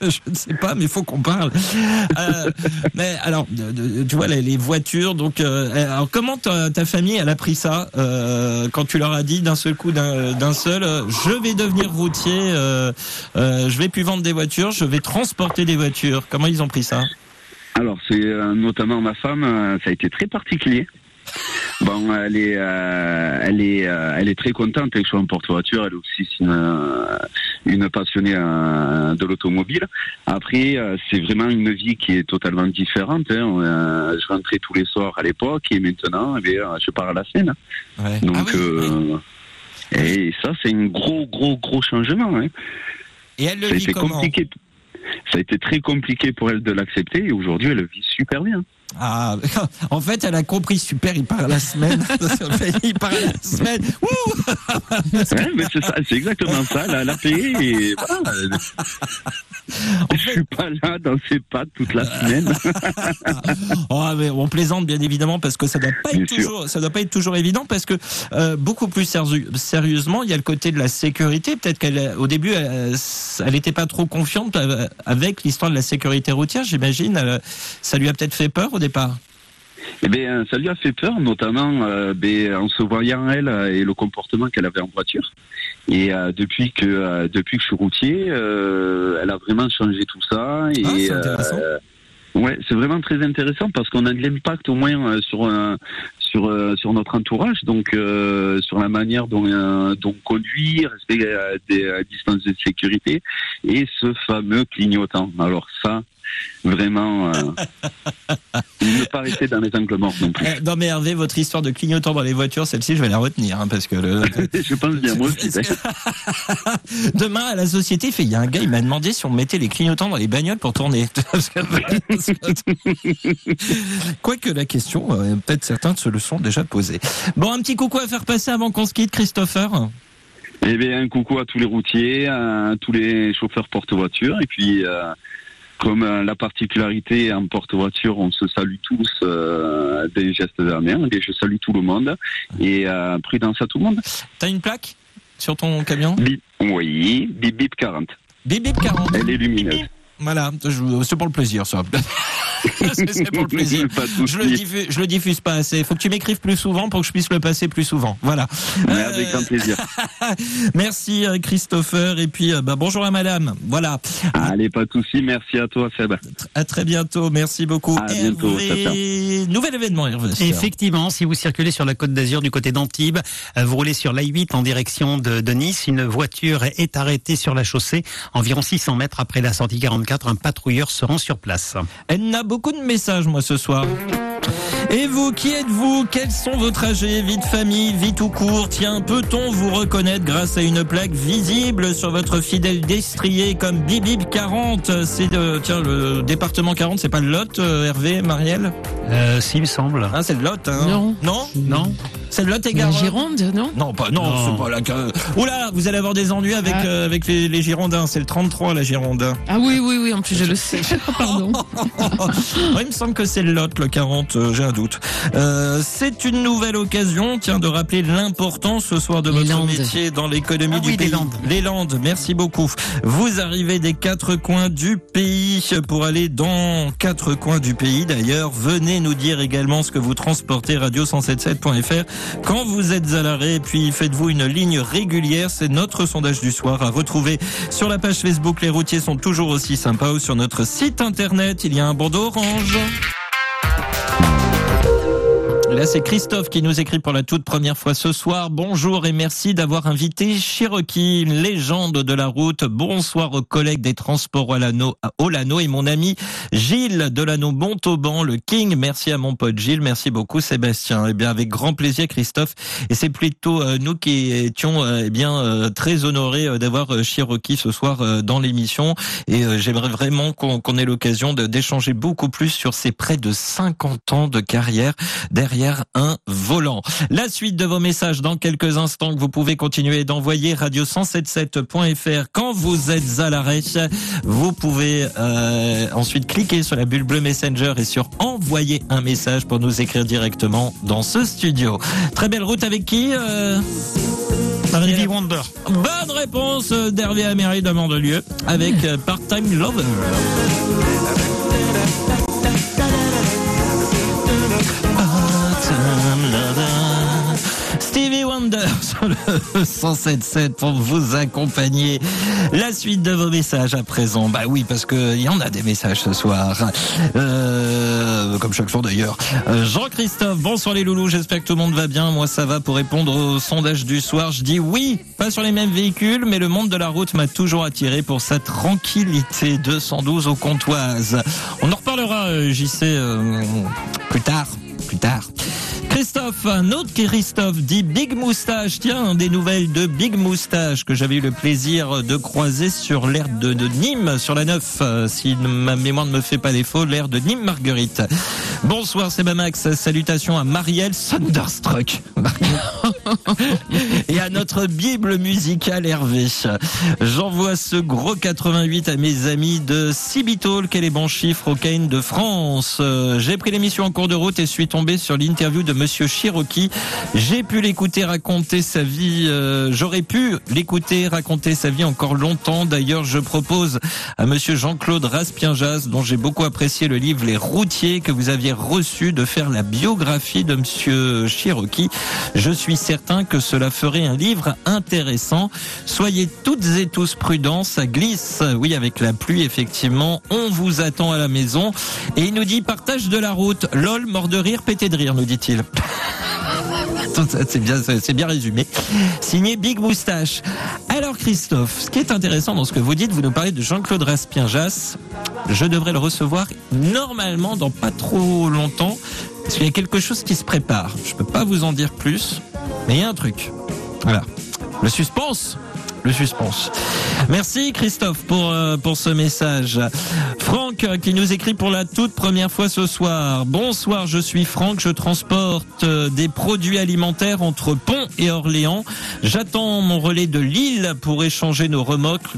S2: je ne sais pas, mais il faut qu'on parle. Euh, mais alors, tu vois les, voitures. Donc, euh, alors comment ta, ta famille elle a pris ça euh, quand tu leur as dit d'un seul coup, d'un seul, je vais devenir routier, je vais plus vendre des voitures, je vais transporter des voitures. Comment ils ont pris ça?
S9: Alors, c'est notamment ma femme, ça a été très particulier. Bon, elle est, euh, elle est, euh, elle est très contente que je sois en porte-voiture. Elle aussi, c'est une, euh, une passionnée euh, de l'automobile. Après, c'est vraiment une vie qui est totalement différente. hein. Je rentrais tous les soirs à l'époque et maintenant, eh bien, je pars à la scène.
S2: Ouais.
S9: Donc,
S2: Ah oui,
S9: et ça, c'est un gros, gros, gros changement. hein.
S2: Et elle le
S9: Ça
S2: vit
S9: compliqué. Ça a été très compliqué pour elle de l'accepter et aujourd'hui, elle le vit super bien.
S2: Ah, en fait, elle a compris. Super, il part à la semaine. il part à la semaine.
S9: Ouais, mais c'est exactement ça. Elle a, elle a payé et voilà.
S2: En
S9: Je suis pas là dans ses pattes toute la semaine.
S2: Oh, mais on plaisante bien évidemment parce que ça doit pas
S9: Bien
S2: être
S9: sûr.
S2: toujours, ça doit pas être toujours évident parce que euh, beaucoup plus sérieusement, il y a le côté de la sécurité. Peut-être qu'elle, euh, au début, elle, elle était pas trop confiante euh, avec l'histoire de la sécurité routière. J'imagine, Elle, ça lui a peut-être fait peur au départ.
S9: Eh bien, ça lui a fait peur, notamment euh, ben, en se voyant elle euh, et le comportement qu'elle avait en voiture. Et euh, depuis que euh, depuis que je suis routier, elle a vraiment changé tout ça. Et
S2: Ah, c'est intéressant.
S9: ouais, c'est vraiment très intéressant parce qu'on a de l'impact au moins sur un- sur sur notre entourage, donc euh, sur la manière dont euh, dont on conduit, respect euh, des euh, distances de sécurité et ce fameux clignotant. Alors ça, vraiment, euh, ne pas rester dans les angles morts non plus.
S2: Euh, non mais Hervé, votre histoire de clignotant dans les voitures, celle-ci, je vais la retenir hein, parce que le...
S9: Je pense bien, moi aussi.
S2: Que- Demain à la société, il y a un gars, il m'a demandé si on mettait les clignotants dans les bagnoles pour tourner. Quoique la question, euh, peut-être certains se le sont déjà posés. Bon, un petit coucou à faire passer avant qu'on se quitte, Christopher.
S9: Eh bien, un coucou à tous les routiers, à tous les chauffeurs porte-voitures. Et puis, euh, comme euh, la particularité en porte-voiture, on se salue tous euh, des gestes de la main. Et je salue tout le monde. Et euh, prudence à tout le monde.
S2: T'as une plaque sur ton camion?
S9: Bip, oui, bip bip 40.
S2: Bip bip 40.
S9: Elle est lumineuse.
S2: Voilà, je- c'est pour le plaisir, ça. c'est pour le plaisir.
S9: Pas de
S2: Je le,
S9: souci.
S2: diffuse, je le diffuse pas assez. Il faut que tu m'écrives plus souvent pour que je puisse le passer plus souvent. Voilà.
S9: Mais
S2: Euh,
S9: avec grand plaisir.
S2: Merci euh, Christopher et puis euh, bah, bonjour à madame. Voilà.
S9: Allez, pas de souci. Merci à toi, Seb.
S2: À très bientôt. Merci beaucoup.
S9: À bientôt.
S2: Hervé, nouvel événement Hervé.
S4: Effectivement, si vous circulez sur la côte d'Azur du côté d'Antibes, euh, vous roulez sur l'A8 en direction de, de Nice, une voiture est arrêtée sur la chaussée environ 600 mètres après la sortie 44. Un patrouilleur se rend sur place.
S2: Elle n'a beaucoup de messages moi ce soir. Et vous, qui êtes-vous? Quels sont vos trajets? Vie de famille, vie tout court? Tiens, peut-on vous reconnaître grâce à une plaque visible sur votre fidèle destrier comme Bibib 40 C'est de, tiens, le département 40, c'est pas le Lot, euh, Hervé, Marielle?
S4: Euh, s'il me semble.
S2: Ah, c'est le Lot, hein
S3: Non.
S2: Non?
S4: Non
S2: C'est le Lot et
S3: La
S2: Garonne
S3: Gironde, non?
S2: Non, pas, non,
S4: Non.
S2: c'est pas la. Oula, vous allez avoir des ennuis avec,
S3: Ah.
S2: euh, avec les, les Girondins. C'est le 33, la Gironde.
S3: Ah oui, oui, oui, en plus je le sais. Pardon.
S2: il me semble que c'est le Lot, le 40, euh, j'ai un doute. Euh, c'est une nouvelle occasion, tiens, de rappeler l'importance ce soir de
S3: Les
S2: votre
S3: Landes.
S2: métier dans l'économie
S4: Ah
S2: du
S4: oui, les
S2: pays.
S4: Landes.
S2: Les Landes, merci beaucoup. Vous arrivez des quatre coins du pays pour aller dans quatre coins du pays. D'ailleurs, venez nous dire également ce que vous transportez radio177.fr quand vous êtes à l'arrêt. Puis faites-vous une ligne régulière. C'est notre sondage du soir à retrouver sur la page Facebook. Les routiers sont toujours aussi sympas ou sur notre site internet. Il y a un bandeau orange. Là, c'est Christophe qui nous écrit pour la toute première fois ce soir. Bonjour et merci d'avoir invité Cherokee, une légende de la route. Bonsoir aux collègues des transports Olano, Olano et mon ami Gilles Delano Montauban, le King. Merci à mon pote Gilles. Merci beaucoup Sébastien. Eh bien, avec grand plaisir Christophe. Et c'est plutôt euh, nous qui étions euh, eh bien euh, très honorés d'avoir Cherokee ce soir dans l'émission. Et j'aimerais vraiment qu'on ait l'occasion d'échanger beaucoup plus sur ces près de 50 ans de carrière derrière un volant. La suite de vos messages dans quelques instants que vous pouvez continuer d'envoyer radio177.fr quand vous êtes à l'arrêt. Vous pouvez euh, ensuite cliquer sur la bulle bleue Messenger et sur envoyer un message pour nous écrire directement dans ce studio. Très belle route avec qui euh,
S4: Stevie Wonder.
S2: Bonne réponse euh, d'Hervé Améry de Mandelieu avec euh, Part-Time Lover. Wonder sur le 107.7 pour vous accompagner. La suite de vos messages à présent. Bah oui, parce que il y en a des messages ce soir. Euh, comme chaque jour d'ailleurs. Euh, Jean-Christophe, bonsoir les loulous, j'espère que tout le monde va bien. Moi ça va pour répondre au sondage du soir. Je dis oui, pas sur les mêmes véhicules, mais le monde de la route m'a toujours attiré pour sa tranquillité. 212 aux comptoises. On en reparlera, euh, JC, euh, plus tard. Plus tard. Christophe, un autre Christophe dit Big Moustache. Tiens, des nouvelles de Big Moustache que j'avais eu le plaisir de croiser sur l'air de, Nîmes, sur la 9, euh, si ma mémoire ne me fait pas défaut, l'air de Nîmes Marguerite. Bonsoir, c'est Max. Salutations à Marielle Thunderstruck. Et à notre Bible musicale Hervé. J'envoie ce gros 88 à mes amis de Cibitol, quel est bon chiffre au Kane de France? Euh, J'ai pris l'émission en cours de route et suis tombé sur l'interview de Monsieur Cherokee. J'ai pu l'écouter raconter sa vie. euh, J'aurais pu l'écouter raconter sa vie encore longtemps. D'ailleurs, je propose à Monsieur Jean-Claude Raspienjas, dont j'ai beaucoup apprécié le livre Les Routiers que vous aviez reçu, de faire la biographie de Monsieur Cherokee. Je suis certain que cela ferait un livre intéressant. Soyez toutes et tous prudents, ça glisse. Oui, avec la pluie, effectivement. On vous attend à la maison. Et il nous dit partage de la route. Lol, mort de rire, pété de rire, nous dit-il. C'est bien, bien résumé. Signé Big Moustache. Alors Christophe, ce qui est intéressant dans ce que vous dites, vous nous parlez de Jean-Claude Raspienjas. Je devrais le recevoir normalement dans pas trop longtemps, parce qu'il y a quelque chose qui se prépare. Je peux pas vous en dire plus, mais il y a un truc. Voilà. Le suspense. Le suspense. Merci Christophe pour euh, pour ce message. Franck euh, qui nous écrit pour la toute première fois ce soir. Bonsoir, je suis Franck, je transporte euh, des produits alimentaires entre Pont et Orléans. J'attends mon relais de Lille pour échanger nos remorques,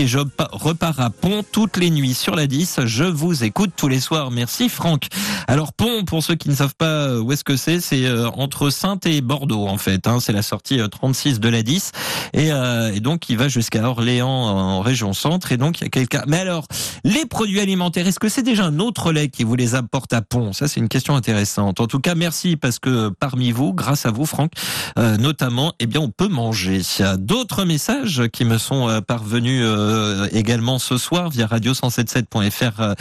S2: et je pa- repars à Pont toutes les nuits sur la 10. Je vous écoute tous les soirs. Merci Franck. Alors Pont, pour ceux qui ne savent pas euh, où est-ce que c'est, c'est entre Sainte et Bordeaux en fait. hein. c'est la sortie euh, 36 de la 10 et, euh, et donc il va jusqu'à Orléans en région centre et donc il y a quelqu'un. Mais alors les produits alimentaires, est-ce que c'est déjà un autre lait qui vous les apporte à Pont? Ça c'est une question intéressante. En tout cas, merci parce que parmi vous, grâce à vous Franck, euh, notamment, eh bien on peut manger. D'autres messages qui me sont euh, parvenus euh, également ce soir via radio177.fr euh,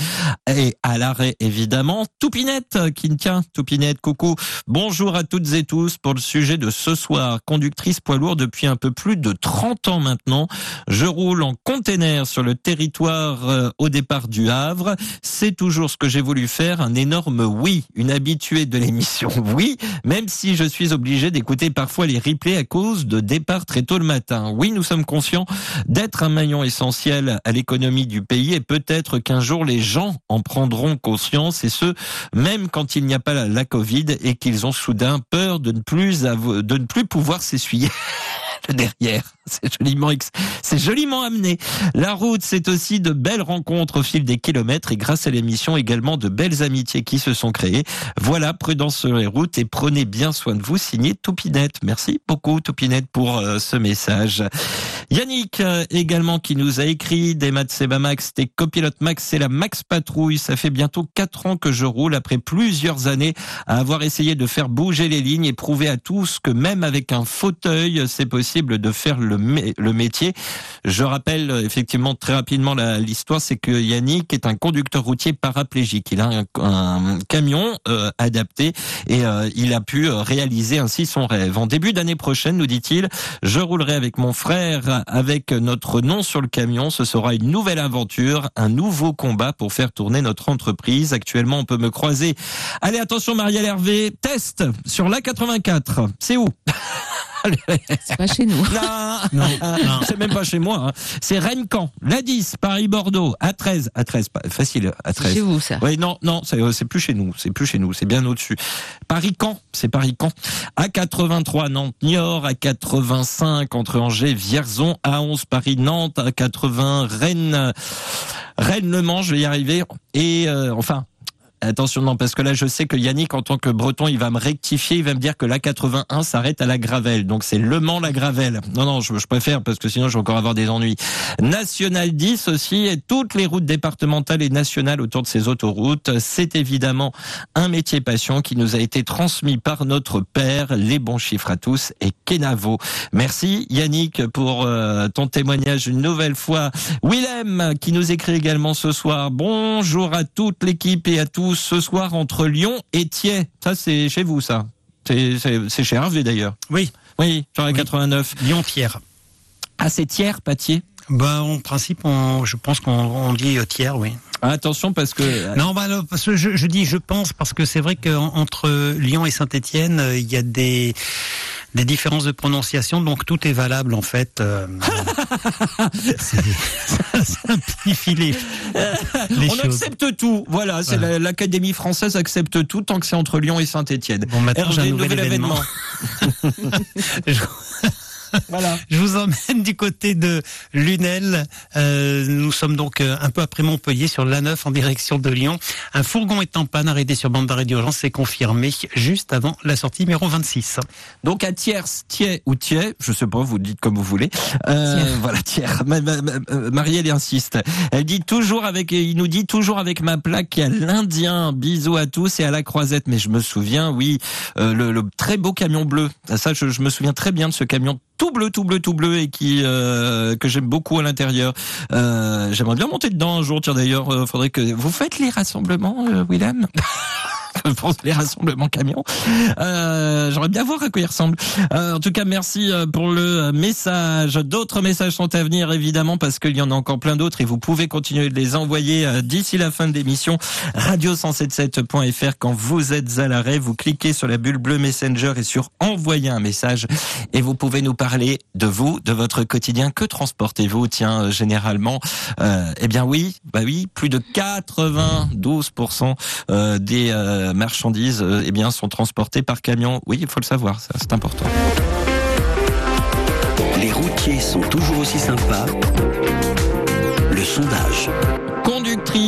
S2: et à l'arrêt évidemment. Toupinette euh, qui tient Toupinette, coucou. Bonjour à toutes et tous pour le sujet de ce soir. Conductrice poids lourd depuis un peu plus de 30 ans maintenant. Je roule en container sur le territoire euh, au départ du Havre. C'est toujours ce que j'ai voulu faire. Un énorme oui. Une habituée de l'émission oui. Même si je suis obligé d'écouter parfois les replays à cause de départ très tôt le matin. Oui, nous sommes conscients d'être un maillon essentiel à l'économie du pays et peut-être qu'un jour les gens en prendront conscience et ce, même quand il n'y a pas la, la Covid et qu'ils ont soudain peur de ne plus de ne plus pouvoir s'essuyer derrière. C'est joliment, c'est joliment amené. La route, c'est aussi de belles rencontres au fil des kilomètres et grâce à l'émission également de belles amitiés qui se sont créées. Voilà, prudence sur les routes et prenez bien soin de vous. Signé Toupinette. Merci beaucoup Toupinette pour euh, ce message. Yannick euh, également qui nous a écrit des maths Seba Max, des copilotes Max, c'est la Max Patrouille. Ça fait bientôt quatre ans que je roule après plusieurs années à avoir essayé de faire bouger les lignes et prouver à tous que même avec un fauteuil, c'est possible de faire le, le métier. Je rappelle euh, effectivement très rapidement l'histoire, c'est que Yannick est un conducteur routier paraplégique. Il a un, camion euh, adapté et euh, il a pu réaliser ainsi son rêve. En début d'année prochaine, nous dit-il, je roulerai avec mon frère avec notre nom sur le camion. Ce sera une nouvelle aventure, un nouveau combat pour faire tourner notre entreprise. Actuellement, on peut me croiser. Allez, attention, Marielle Hervé, test sur l'A84. C'est où?
S3: C'est pas chez nous.
S2: non, c'est même pas chez moi. hein. C'est Rennes-Camp, la 10, Paris-Bordeaux, à 13, à 13, pas facile, à 13.
S3: Chez vous, ça.
S2: Oui, non, non, c'est euh, c'est plus chez nous, c'est plus chez nous, c'est bien au-dessus. Paris-Camp, c'est Paris-Camp. À 83, Nantes-Niort, à 85, entre Angers, Vierzon, à 11, Paris-Nantes, à 80, Rennes, Rennes-Le Mans, je vais y arriver. Et euh, enfin, Attention, non, parce que là, je sais que Yannick, en tant que breton, il va me rectifier, il va me dire que la 81 s'arrête à la Gravelle. Donc c'est Le Mans, la Gravelle. Non, non, je, je préfère, parce que sinon, je vais encore avoir des ennuis. National 10 aussi, et toutes les routes départementales et nationales autour de ces autoroutes. C'est évidemment un métier passion qui nous a été transmis par notre père. Les bons chiffres à tous et Kenavo. Merci Yannick pour euh, ton témoignage une nouvelle fois. Willem qui nous écrit également ce soir. Bonjour à toute l'équipe et à tous. Ce soir entre Lyon et Thiers. Ça c'est chez vous ça. C'est- chez Hervé d'ailleurs.
S4: Oui,
S2: Oui, la
S4: Oui.
S2: 89.
S4: Lyon-Thiers.
S2: Ah c'est Thiers, pas Thiers?
S4: Ben, en principe, on, je pense qu'on on dit euh, tiers, oui.
S2: Ah, Attention parce que
S4: Non, bah, parce que je, je dis je pense parce que c'est vrai qu'entre Lyon et Saint-Étienne, euh, il y a des des différences de prononciation, donc tout est valable en fait. euh, c'est- ça simplifie les, les
S2: on
S4: choses.
S2: accepte tout. Voilà, c'est
S4: Voilà.
S2: l'Académie française accepte tout tant que c'est entre Lyon et Saint-Étienne.
S4: Bon, maintenant j'ai un nouvel, événement.
S2: Voilà.
S4: je vous emmène du côté de Lunel. Euh, nous sommes donc euh, un peu après Montpellier sur l'A9 en direction de Lyon. Un fourgon est en panne arrêté sur bande d'arrêt d'urgence, c'est confirmé juste avant la sortie numéro 26.
S2: Donc à Thiers, Thiers ou Thiers, je sais pas, vous dites comme vous voulez. Euh,
S3: Thiers.
S2: voilà, Thiers. Ma- ma- ma- euh, Marielle insiste. Elle dit toujours avec, il nous dit toujours avec ma plaque à l'Indien. Bisous à tous et à la croisette. Mais je me souviens, oui, euh, le, le très beau camion bleu. Ça, je, je me souviens très bien de ce camion tout bleu, tout bleu, tout bleu et qui euh, que j'aime beaucoup à l'intérieur. Euh, J'aimerais bien monter dedans un jour. Tiens d'ailleurs, euh, faudrait que vous faites les rassemblements, euh, Willem? Pense les rassemblements camions. Euh, J'aimerais bien voir à quoi il ressemble. Euh, en tout cas, merci euh, pour le message. D'autres messages sont à venir, évidemment, parce qu'il y en a encore plein d'autres et vous pouvez continuer de les envoyer euh, d'ici la fin de l'émission. Radio177.fr. Quand vous êtes à l'arrêt, vous cliquez sur la bulle bleue Messenger et sur envoyer un message et vous pouvez nous parler de vous, de votre quotidien. Que transportez-vous, tiens, euh, généralement? Euh, eh bien oui, bah oui, plus de 92% euh, des euh, marchandises euh, eh bien sont transportées par camion. Oui, il faut le savoir, ça c'est important.
S1: Les routiers sont toujours aussi sympas. Le sondage.
S2: Conductrice,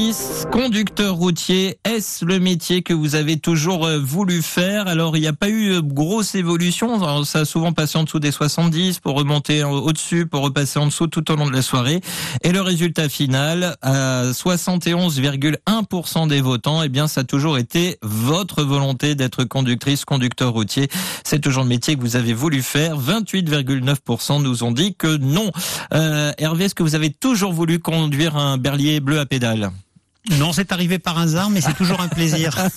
S2: conducteur routier, est-ce le métier que vous avez toujours euh, voulu faire? Alors, il n'y a pas eu euh, grosse évolution. Alors, ça a souvent passé en dessous des 70 pour remonter au-dessus, pour repasser en dessous tout au long de la soirée. Et le résultat final, à 71,1% des votants, eh bien, ça a toujours été votre volonté d'être conductrice, conducteur routier. C'est toujours le métier que vous avez voulu faire. 28,9% nous ont dit que non. Euh, Hervé, est-ce que vous avez toujours voulu conduire un berlier bleu à pédales
S4: Non, c'est arrivé par hasard, mais c'est toujours un plaisir.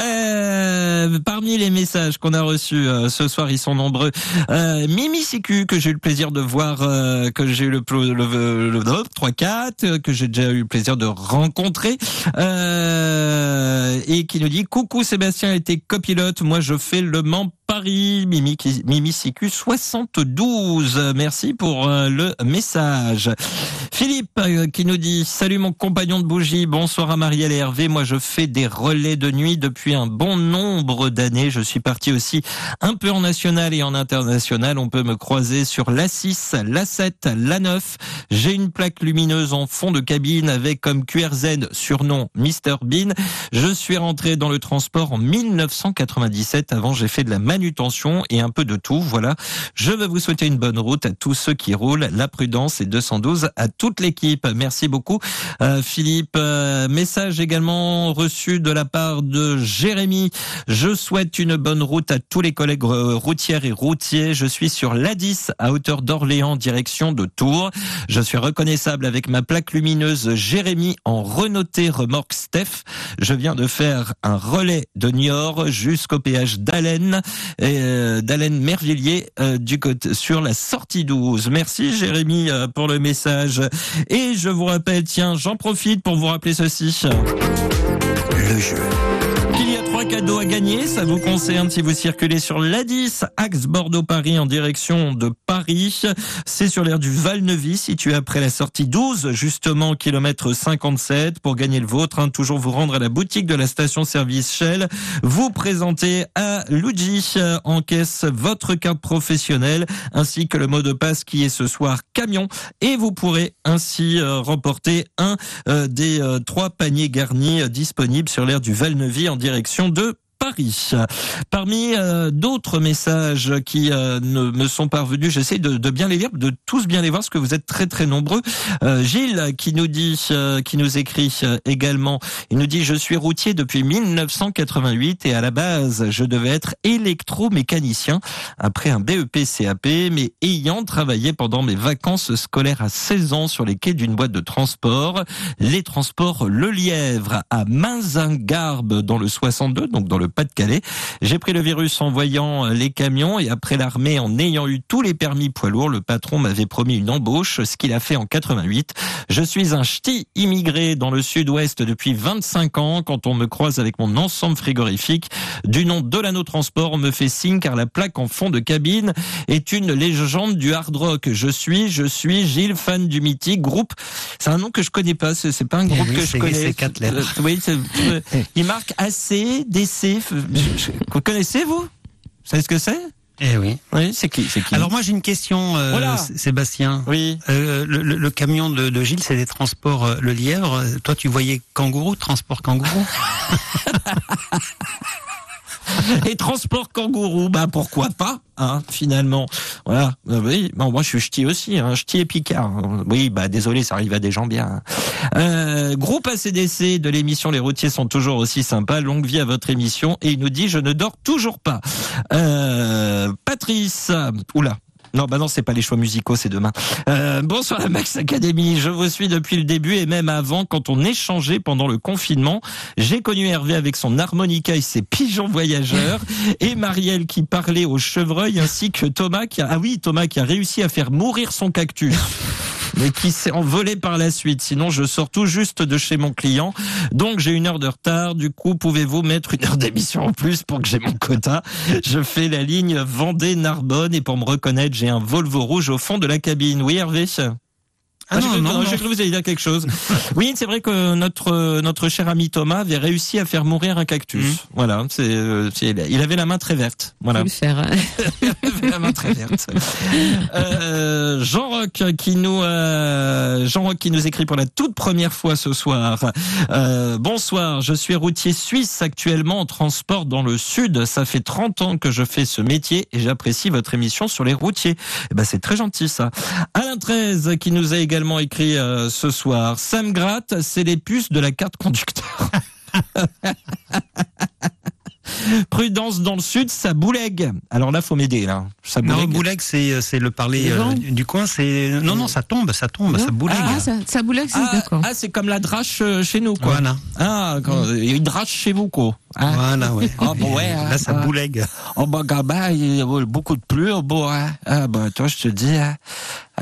S2: Euh, parmi les messages qu'on a reçus euh, ce soir, ils sont nombreux. Euh, Mimi Sicu, que j'ai eu le plaisir de voir, euh, que j'ai eu le, pl- le, le, 3-4, euh, que j'ai déjà eu le plaisir de rencontrer, et qui nous dit Coucou Sébastien était copilote, moi je fais le Mans Paris, Mimi, Mimi Sicu 72. Merci pour euh, le message. Philippe euh, qui nous dit Salut mon compagnon de bougie, bonsoir à Marielle et Hervé. Moi je fais des relais de nuit depuis un bon nombre d'années. Je suis parti aussi un peu en national et en international. On peut me croiser sur l'A6, l'A7, l'A9. J'ai une plaque lumineuse en fond de cabine avec comme QRZ surnom Mr Bean. Je suis rentré dans le transport en 1997. Avant j'ai fait de la et un peu de tout. Voilà. Je veux vous souhaiter une bonne route à tous ceux qui roulent. La prudence et 212 à toute l'équipe. Merci beaucoup, euh, Philippe. Euh, message également reçu de la part de Jérémy. Je souhaite une bonne route à tous les collègues euh, routières et routiers. Je suis sur l'A10 à hauteur d'Orléans, direction de Tours. Je suis reconnaissable avec ma plaque lumineuse Jérémy en renoté remorque Steph. Je viens de faire un relais de Niort jusqu'au péage euh, d'Alain Mervilliers euh, du côté sur la sortie 12. Merci Jérémy euh, pour le message. Et je vous rappelle, tiens, j'en profite pour vous rappeler ceci.
S1: Le.
S2: Qu'il y a trois cadeaux à gagner, ça vous concerne si vous circulez sur l'A10, axe Bordeaux-Paris en direction de Paris. C'est sur l'aire du Val-Neuvy, situé après la sortie 12, justement, kilomètre 57. Pour gagner le vôtre, hein, toujours vous rendre à la boutique de la station-service Shell. Vous présentez à Luigi euh, en caisse votre carte professionnelle, ainsi que le mot de passe qui est ce soir camion. Et vous pourrez ainsi euh, remporter un euh, des trois paniers garnis disponibles sur l'aire du Val-Neuvy en direction de Paris. Parmi euh, d'autres messages qui euh, ne me sont parvenus, j'essaie de, de bien les lire, de tous bien les voir, parce que vous êtes très très nombreux. Euh, Gilles qui nous dit, euh, qui nous écrit euh, également, il nous dit je suis routier depuis 1988 et à la base je devais être électromécanicien après un BEP CAP, mais ayant travaillé pendant mes vacances scolaires à 16 ans sur les quais d'une boîte de transport, les transports Le Lièvre à Mazingarbe dans le 62, donc dans le Pas-de-Calais. J'ai pris le virus en voyant les camions et après l'armée, en ayant eu tous les permis poids lourds, le patron m'avait promis une embauche, ce qu'il a fait en 88. Je suis un ch'ti immigré dans le sud-ouest depuis 25 ans. Quand on me croise avec mon ensemble frigorifique, du nom Delano Transport, on me fait signe car la plaque en fond de cabine est une légende du hard rock. Je suis, je suis Gilles, fan du mythique groupe. C'est un nom que je connais pas, c'est pas un groupe
S4: oui,
S2: que je connais. Euh, Oui, euh, il marque AC, DC. Vous connaissez vous? Vous savez ce que c'est?
S4: Eh oui.
S2: Oui, c'est qui, c'est qui?
S4: Alors moi j'ai une question, euh,
S2: Voilà.
S4: Sébastien.
S2: Oui.
S4: Euh, le, le- le camion de, de Gilles, c'est des transports euh, Le Lièvre. Toi, tu voyais kangourou, transport kangourou?
S2: Et transport kangourou, bah pourquoi pas, hein, finalement. Voilà. Euh, oui, bon, moi je suis ch'ti aussi, hein, ch'ti et picard. hein. Oui, bah désolé, ça arrive à des gens bien. hein. Euh, groupe ACDC de l'émission Les routiers sont toujours aussi sympas. Longue vie à votre émission. Et il nous dit je ne dors toujours pas. Euh, Patrice, oula. Non, bah non, c'est pas les choix musicaux, c'est demain. Euh, bonsoir la Max Academy. Je vous suis depuis le début et même avant, quand on échangeait pendant le confinement. J'ai connu Hervé avec son harmonica et ses pigeons voyageurs et Marielle qui parlait au chevreuil ainsi que Thomas qui a, ah oui, Thomas qui a réussi à faire mourir son cactus. Mais qui s'est envolé par la suite. Sinon, je sors tout juste de chez mon client. Donc, j'ai une heure de retard. Du coup, pouvez-vous mettre une heure d'émission en plus pour que j'ai mon quota? Je fais la ligne Vendée-Narbonne et pour me reconnaître, j'ai un Volvo rouge au fond de la cabine. Oui, Hervé?
S4: Ah
S2: j'ai
S4: non, non, non.
S2: j'ai cru que vous alliez dire quelque chose. oui, c'est vrai que notre euh, notre cher ami Thomas avait réussi à faire mourir un cactus.
S4: Mhm.
S2: Voilà, c'est euh, c'est- il avait la main très verte. Voilà.
S3: Le faire. hein.
S2: Il avait la main très verte. Euh, Jean Roch qui nous euh, Jean Roch qui nous écrit pour la toute première fois ce soir. Euh, bonsoir, je suis routier suisse actuellement en transport dans le sud. Ça fait 30 ans que je fais ce métier et j'apprécie votre émission sur les routiers. Eh ben c'est très gentil ça. Alain 13 qui nous a également écrit euh, ce soir. Sam Gratte, c'est les puces de la carte conducteur. Prudence dans le sud, ça boulegue. Alors là, faut m'aider là. Ça
S4: Non,
S2: boulegue.
S4: bouleg, c'est c'est le parler
S3: Le
S4: euh, du coin. C'est non, non, ça tombe, ça tombe, ça bouleg.
S3: Ah, ça, ça boulegue, c'est
S2: Ah,
S3: d'accord.
S2: ah, c'est comme la drache euh, chez nous, quoi.
S4: Voilà,
S2: Ah, quand, il y a une drache chez vous, quoi. Hein
S4: voilà, ouais.
S2: Ah, bon, ouais,
S4: Là, ça
S2: ah.
S4: bouleg.
S2: Oh, bah, gamin, il y a beaucoup de pluie, oh, bon, hein. Ah, bah, toi, je te dis, hein.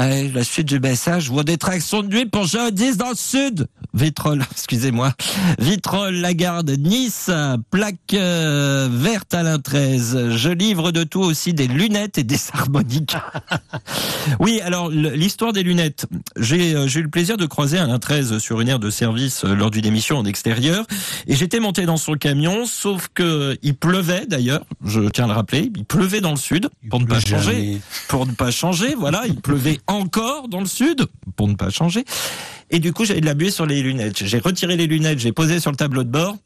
S2: Allez, la suite du message, voie des tractions de nuit pour jadis dans le sud. Vitrolles, excusez-moi. Vitrolles, Lagarde, Nice, plaque euh, verte à l'un 13. Je livre de tout aussi des lunettes et des harmoniques. Oui, alors l'histoire des lunettes. J'ai euh, j'ai eu le plaisir de croiser Alain 13 sur une aire de service euh, lors d'une émission en extérieur et j'étais monté dans son camion, sauf que il pleuvait d'ailleurs, je tiens à le rappeler, il pleuvait dans le sud pour ne pas changer, pour ne pas changer, voilà, il pleuvait encore dans le sud pour ne pas changer. Et du coup, j'avais de la buée sur les lunettes. J'ai retiré les lunettes, j'ai posé sur le tableau de bord.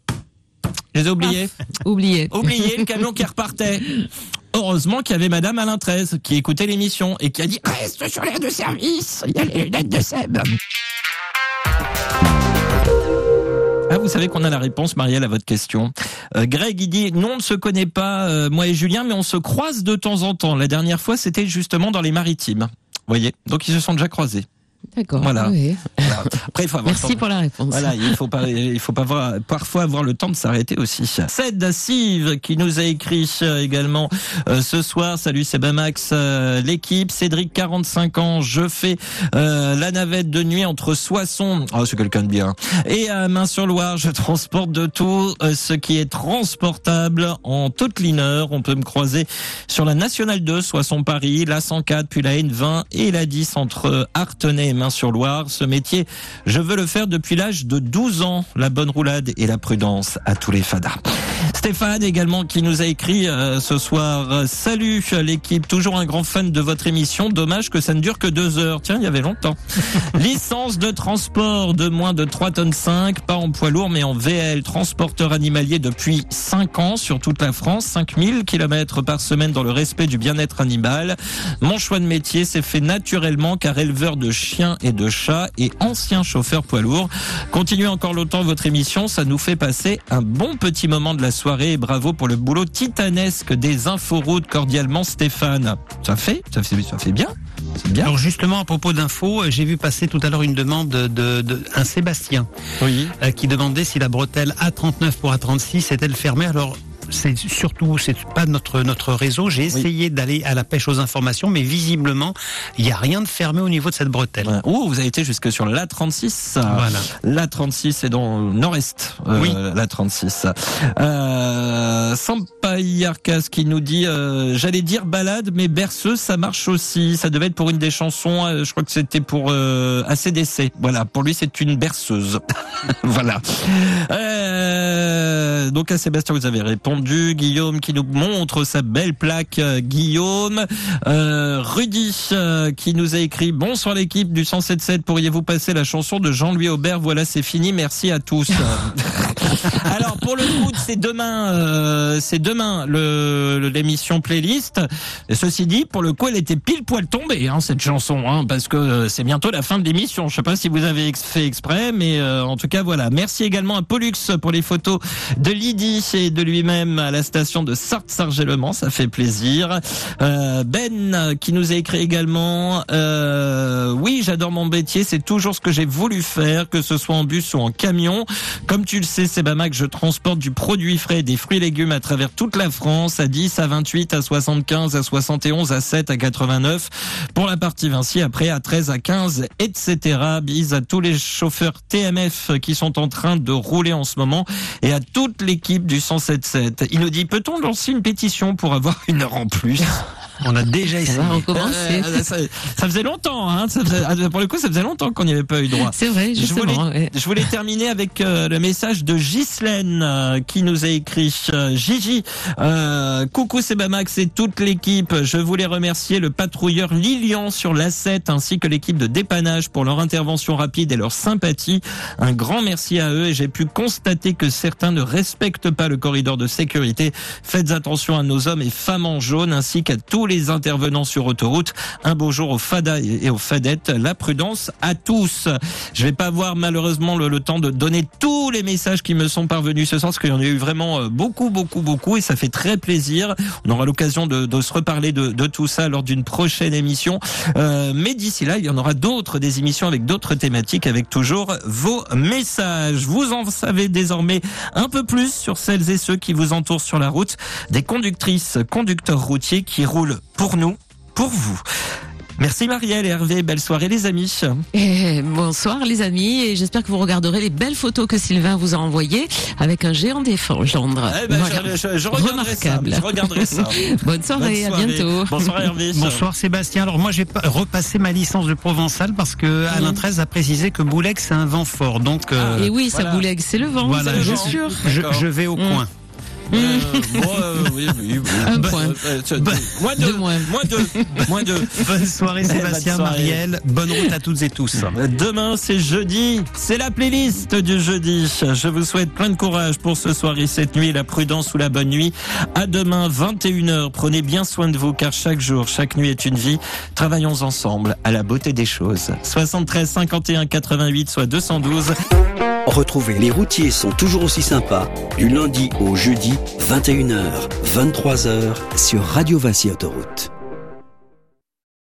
S2: Je les ai oubliées.
S3: Oublié.
S2: Oublié le camion qui repartait. Heureusement qu'il y avait Madame Alain 13 qui écoutait l'émission et qui a dit reste sur l'air de service, il y a les lunettes de Seb. Ah, vous savez qu'on a la réponse, Marielle, à votre question. Euh, Greg, il dit, non, on ne se connaît pas, euh, moi et Julien, mais on se croise de temps en temps. La dernière fois, c'était justement dans les maritimes. Voyez Donc, ils se sont déjà croisés.
S3: D'accord.
S2: Voilà.
S3: oui.
S2: Voilà. Après, il faut avoir
S3: Merci
S2: temps-
S3: pour la réponse.
S2: Voilà, il faut pas, il faut pas avoir, parfois avoir le temps de s'arrêter aussi. Ced Sive qui nous a écrit euh, également euh, ce soir. Salut, c'est Bamax, euh, l'équipe. Cédric, 45 ans. Je fais euh, la navette de nuit entre Soissons. Oh, c'est quelqu'un de bien. Et à Main-sur-Loire, je transporte de tout ce qui est transportable en toute ligne. On peut me croiser sur la nationale 2, Soissons-Paris, la 104, puis la N20 et la 10 entre Artenay et Main-sur-Loire. Ce métier, je veux le faire depuis l'âge de 12 ans. La bonne roulade et la prudence à tous les fadas. Stéphane également qui nous a écrit euh, ce soir euh, Salut l'équipe, toujours un grand fan de votre émission. Dommage que ça ne dure que deux heures. Tiens, il y avait longtemps. Licence de transport de moins de 3 tonnes 5, pas en poids lourd mais en VL. Transporteur animalier depuis 5 ans sur toute la France, 5000 km par semaine dans le respect du bien-être animal. Mon choix de métier s'est fait naturellement car éleveur de chiens et de chats et ancien chauffeur poids lourd. Continuez encore longtemps votre émission, ça nous fait passer un bon petit moment de la soirée et bravo pour le boulot titanesque des inforoutes cordialement Stéphane. Ça fait, ça fait, ça fait bien. C'est bien.
S4: Alors justement, à propos d'infos, euh, j'ai vu passer tout à l'heure une demande de, de, de- un Sébastien
S2: Oui.
S4: euh, qui demandait si la bretelle A39 pour A36 est-elle fermée. Alors c'est surtout c'est pas notre notre réseau. J'ai essayé d'aller à la pêche aux informations, mais visiblement il n'y a rien de fermé au niveau de cette bretelle.
S2: Ouais. Oh, vous avez été jusque sur l'A36.
S4: Voilà.
S2: L'A36 est dans le nord-est. euh,
S4: Oui.
S2: L'A36. Euh, Sampayarkas qui nous dit, euh, j'allais dire balade, mais berceuse, ça marche aussi. Ça devait être pour une des chansons. euh, je crois que c'était pour euh, ACDC. Voilà. Pour lui, c'est une berceuse. voilà. Euh, donc à Sébastien, vous avez répondu. Guillaume qui nous montre sa belle plaque. euh, Guillaume. Euh, Rudy euh, qui nous a écrit Bonsoir l'équipe du 107.7. Pourriez-vous passer la chanson de Jean-Louis Aubert? Voilà, c'est fini. Merci à tous. Alors pour le foot, c'est demain, euh, c'est demain le l'émission playlist. Ceci dit, pour le coup, elle était pile poil tombée hein, cette chanson, hein, parce que euh, c'est bientôt la fin de l'émission. Je sais pas si vous avez fait exprès, mais euh, en tout cas voilà. Merci également à Pollux pour les photos de Lydie et de lui-même à la station de Sarthe-Sargé-le-Mans, ça fait plaisir. Euh, ben qui nous a écrit également euh, oui j'adore mon métier c'est toujours ce que j'ai voulu faire que ce soit en bus ou en camion comme tu le sais Sebamac je transporte du produit frais des fruits et légumes à travers toute la France à 10 à 28 à 75 à 71 à 7 à 89 pour la partie Vinci après à 13 à 15 etc bise à tous les chauffeurs TMF qui sont en train de rouler en ce moment et à toute l'équipe du 177 il nous dit peut-on lancer une pétition pour avoir une heure en plus
S4: On a déjà
S3: Ça
S4: essayé.
S3: va recommencer.
S2: euh, ça, ça faisait longtemps, hein. Ça faisait- ah, pour le coup, ça faisait longtemps qu'on n'y avait pas eu droit.
S3: C'est vrai,
S2: Je
S3: justement.
S2: voulais,
S3: ouais.
S2: je voulais terminer avec euh, le message de Ghislaine euh, qui nous a écrit euh, Gigi, coucou Sebamax et toute l'équipe. Je voulais remercier le patrouilleur Lilian sur l'A7 ainsi que l'équipe de dépannage pour leur intervention rapide et leur sympathie. Un grand merci à eux et j'ai pu constater que certains ne respectent pas le corridor de sécurité. Faites attention à nos hommes et femmes en jaune ainsi qu'à tous les intervenants sur autoroute. Un beau jour aux FADA et aux FADEttes. La prudence à tous. Je vais pas avoir malheureusement le, temps de donner tous les messages qui me sont parvenus ce soir parce qu'il y en a eu vraiment euh, beaucoup, beaucoup, beaucoup et ça fait très plaisir. On aura l'occasion de, se reparler de, de tout ça lors d'une prochaine émission. Euh, mais d'ici là, il y en aura d'autres, des émissions avec d'autres thématiques, avec toujours vos messages. Vous en savez désormais un peu plus sur celles et ceux qui vous entourent sur la route, des conductrices, conducteurs routiers qui roulent pour nous, pour vous. Merci Marielle et Hervé, belle soirée les amis.
S3: Et bonsoir les amis, et j'espère que vous regarderez les belles photos que Sylvain vous a envoyées avec un géant d'éléphant gendre.
S2: Eh ben,
S3: Voilà.
S2: je, je- je regarderai ça.
S3: Remarquable.
S2: Je regarderai ça.
S3: Bonne soirée,
S2: Bonne
S3: à bientôt.
S2: Bonsoir Hervé.
S4: Bonsoir Sébastien. Alors moi j'ai pas- repassé ma licence de provençal parce que Alain 13 a précisé que Boulex c'est un vent fort. Donc euh,
S3: Et oui, ça
S2: voilà.
S3: boulegue, c'est le vent,
S4: voilà,
S3: c'est
S4: je,
S3: sûr.
S4: je, vais au
S3: Mm.
S4: coin.
S2: Euh, bon, euh, oui, oui, oui.
S3: Un
S2: Bah,
S3: point.
S2: euh, moins
S3: deux. Moins.
S2: Moins deux. Moins deux.
S4: Bonne soirée Sébastien,
S2: Bonne soirée.
S4: Marielle. Bonne route à toutes et tous.
S2: Demain, c'est jeudi. C'est la playlist du jeudi. Je vous souhaite plein de courage pour ce soir et cette nuit, la prudence ou la bonne nuit. À demain, 21h. Prenez bien soin de vous car chaque jour, chaque nuit est une vie. Travaillons ensemble à la beauté des choses. 73 51 88 soit 212.
S1: Retrouvez Les routiers sont toujours aussi sympas du lundi au jeudi 21h, 23h sur Radio Vinci Autoroute.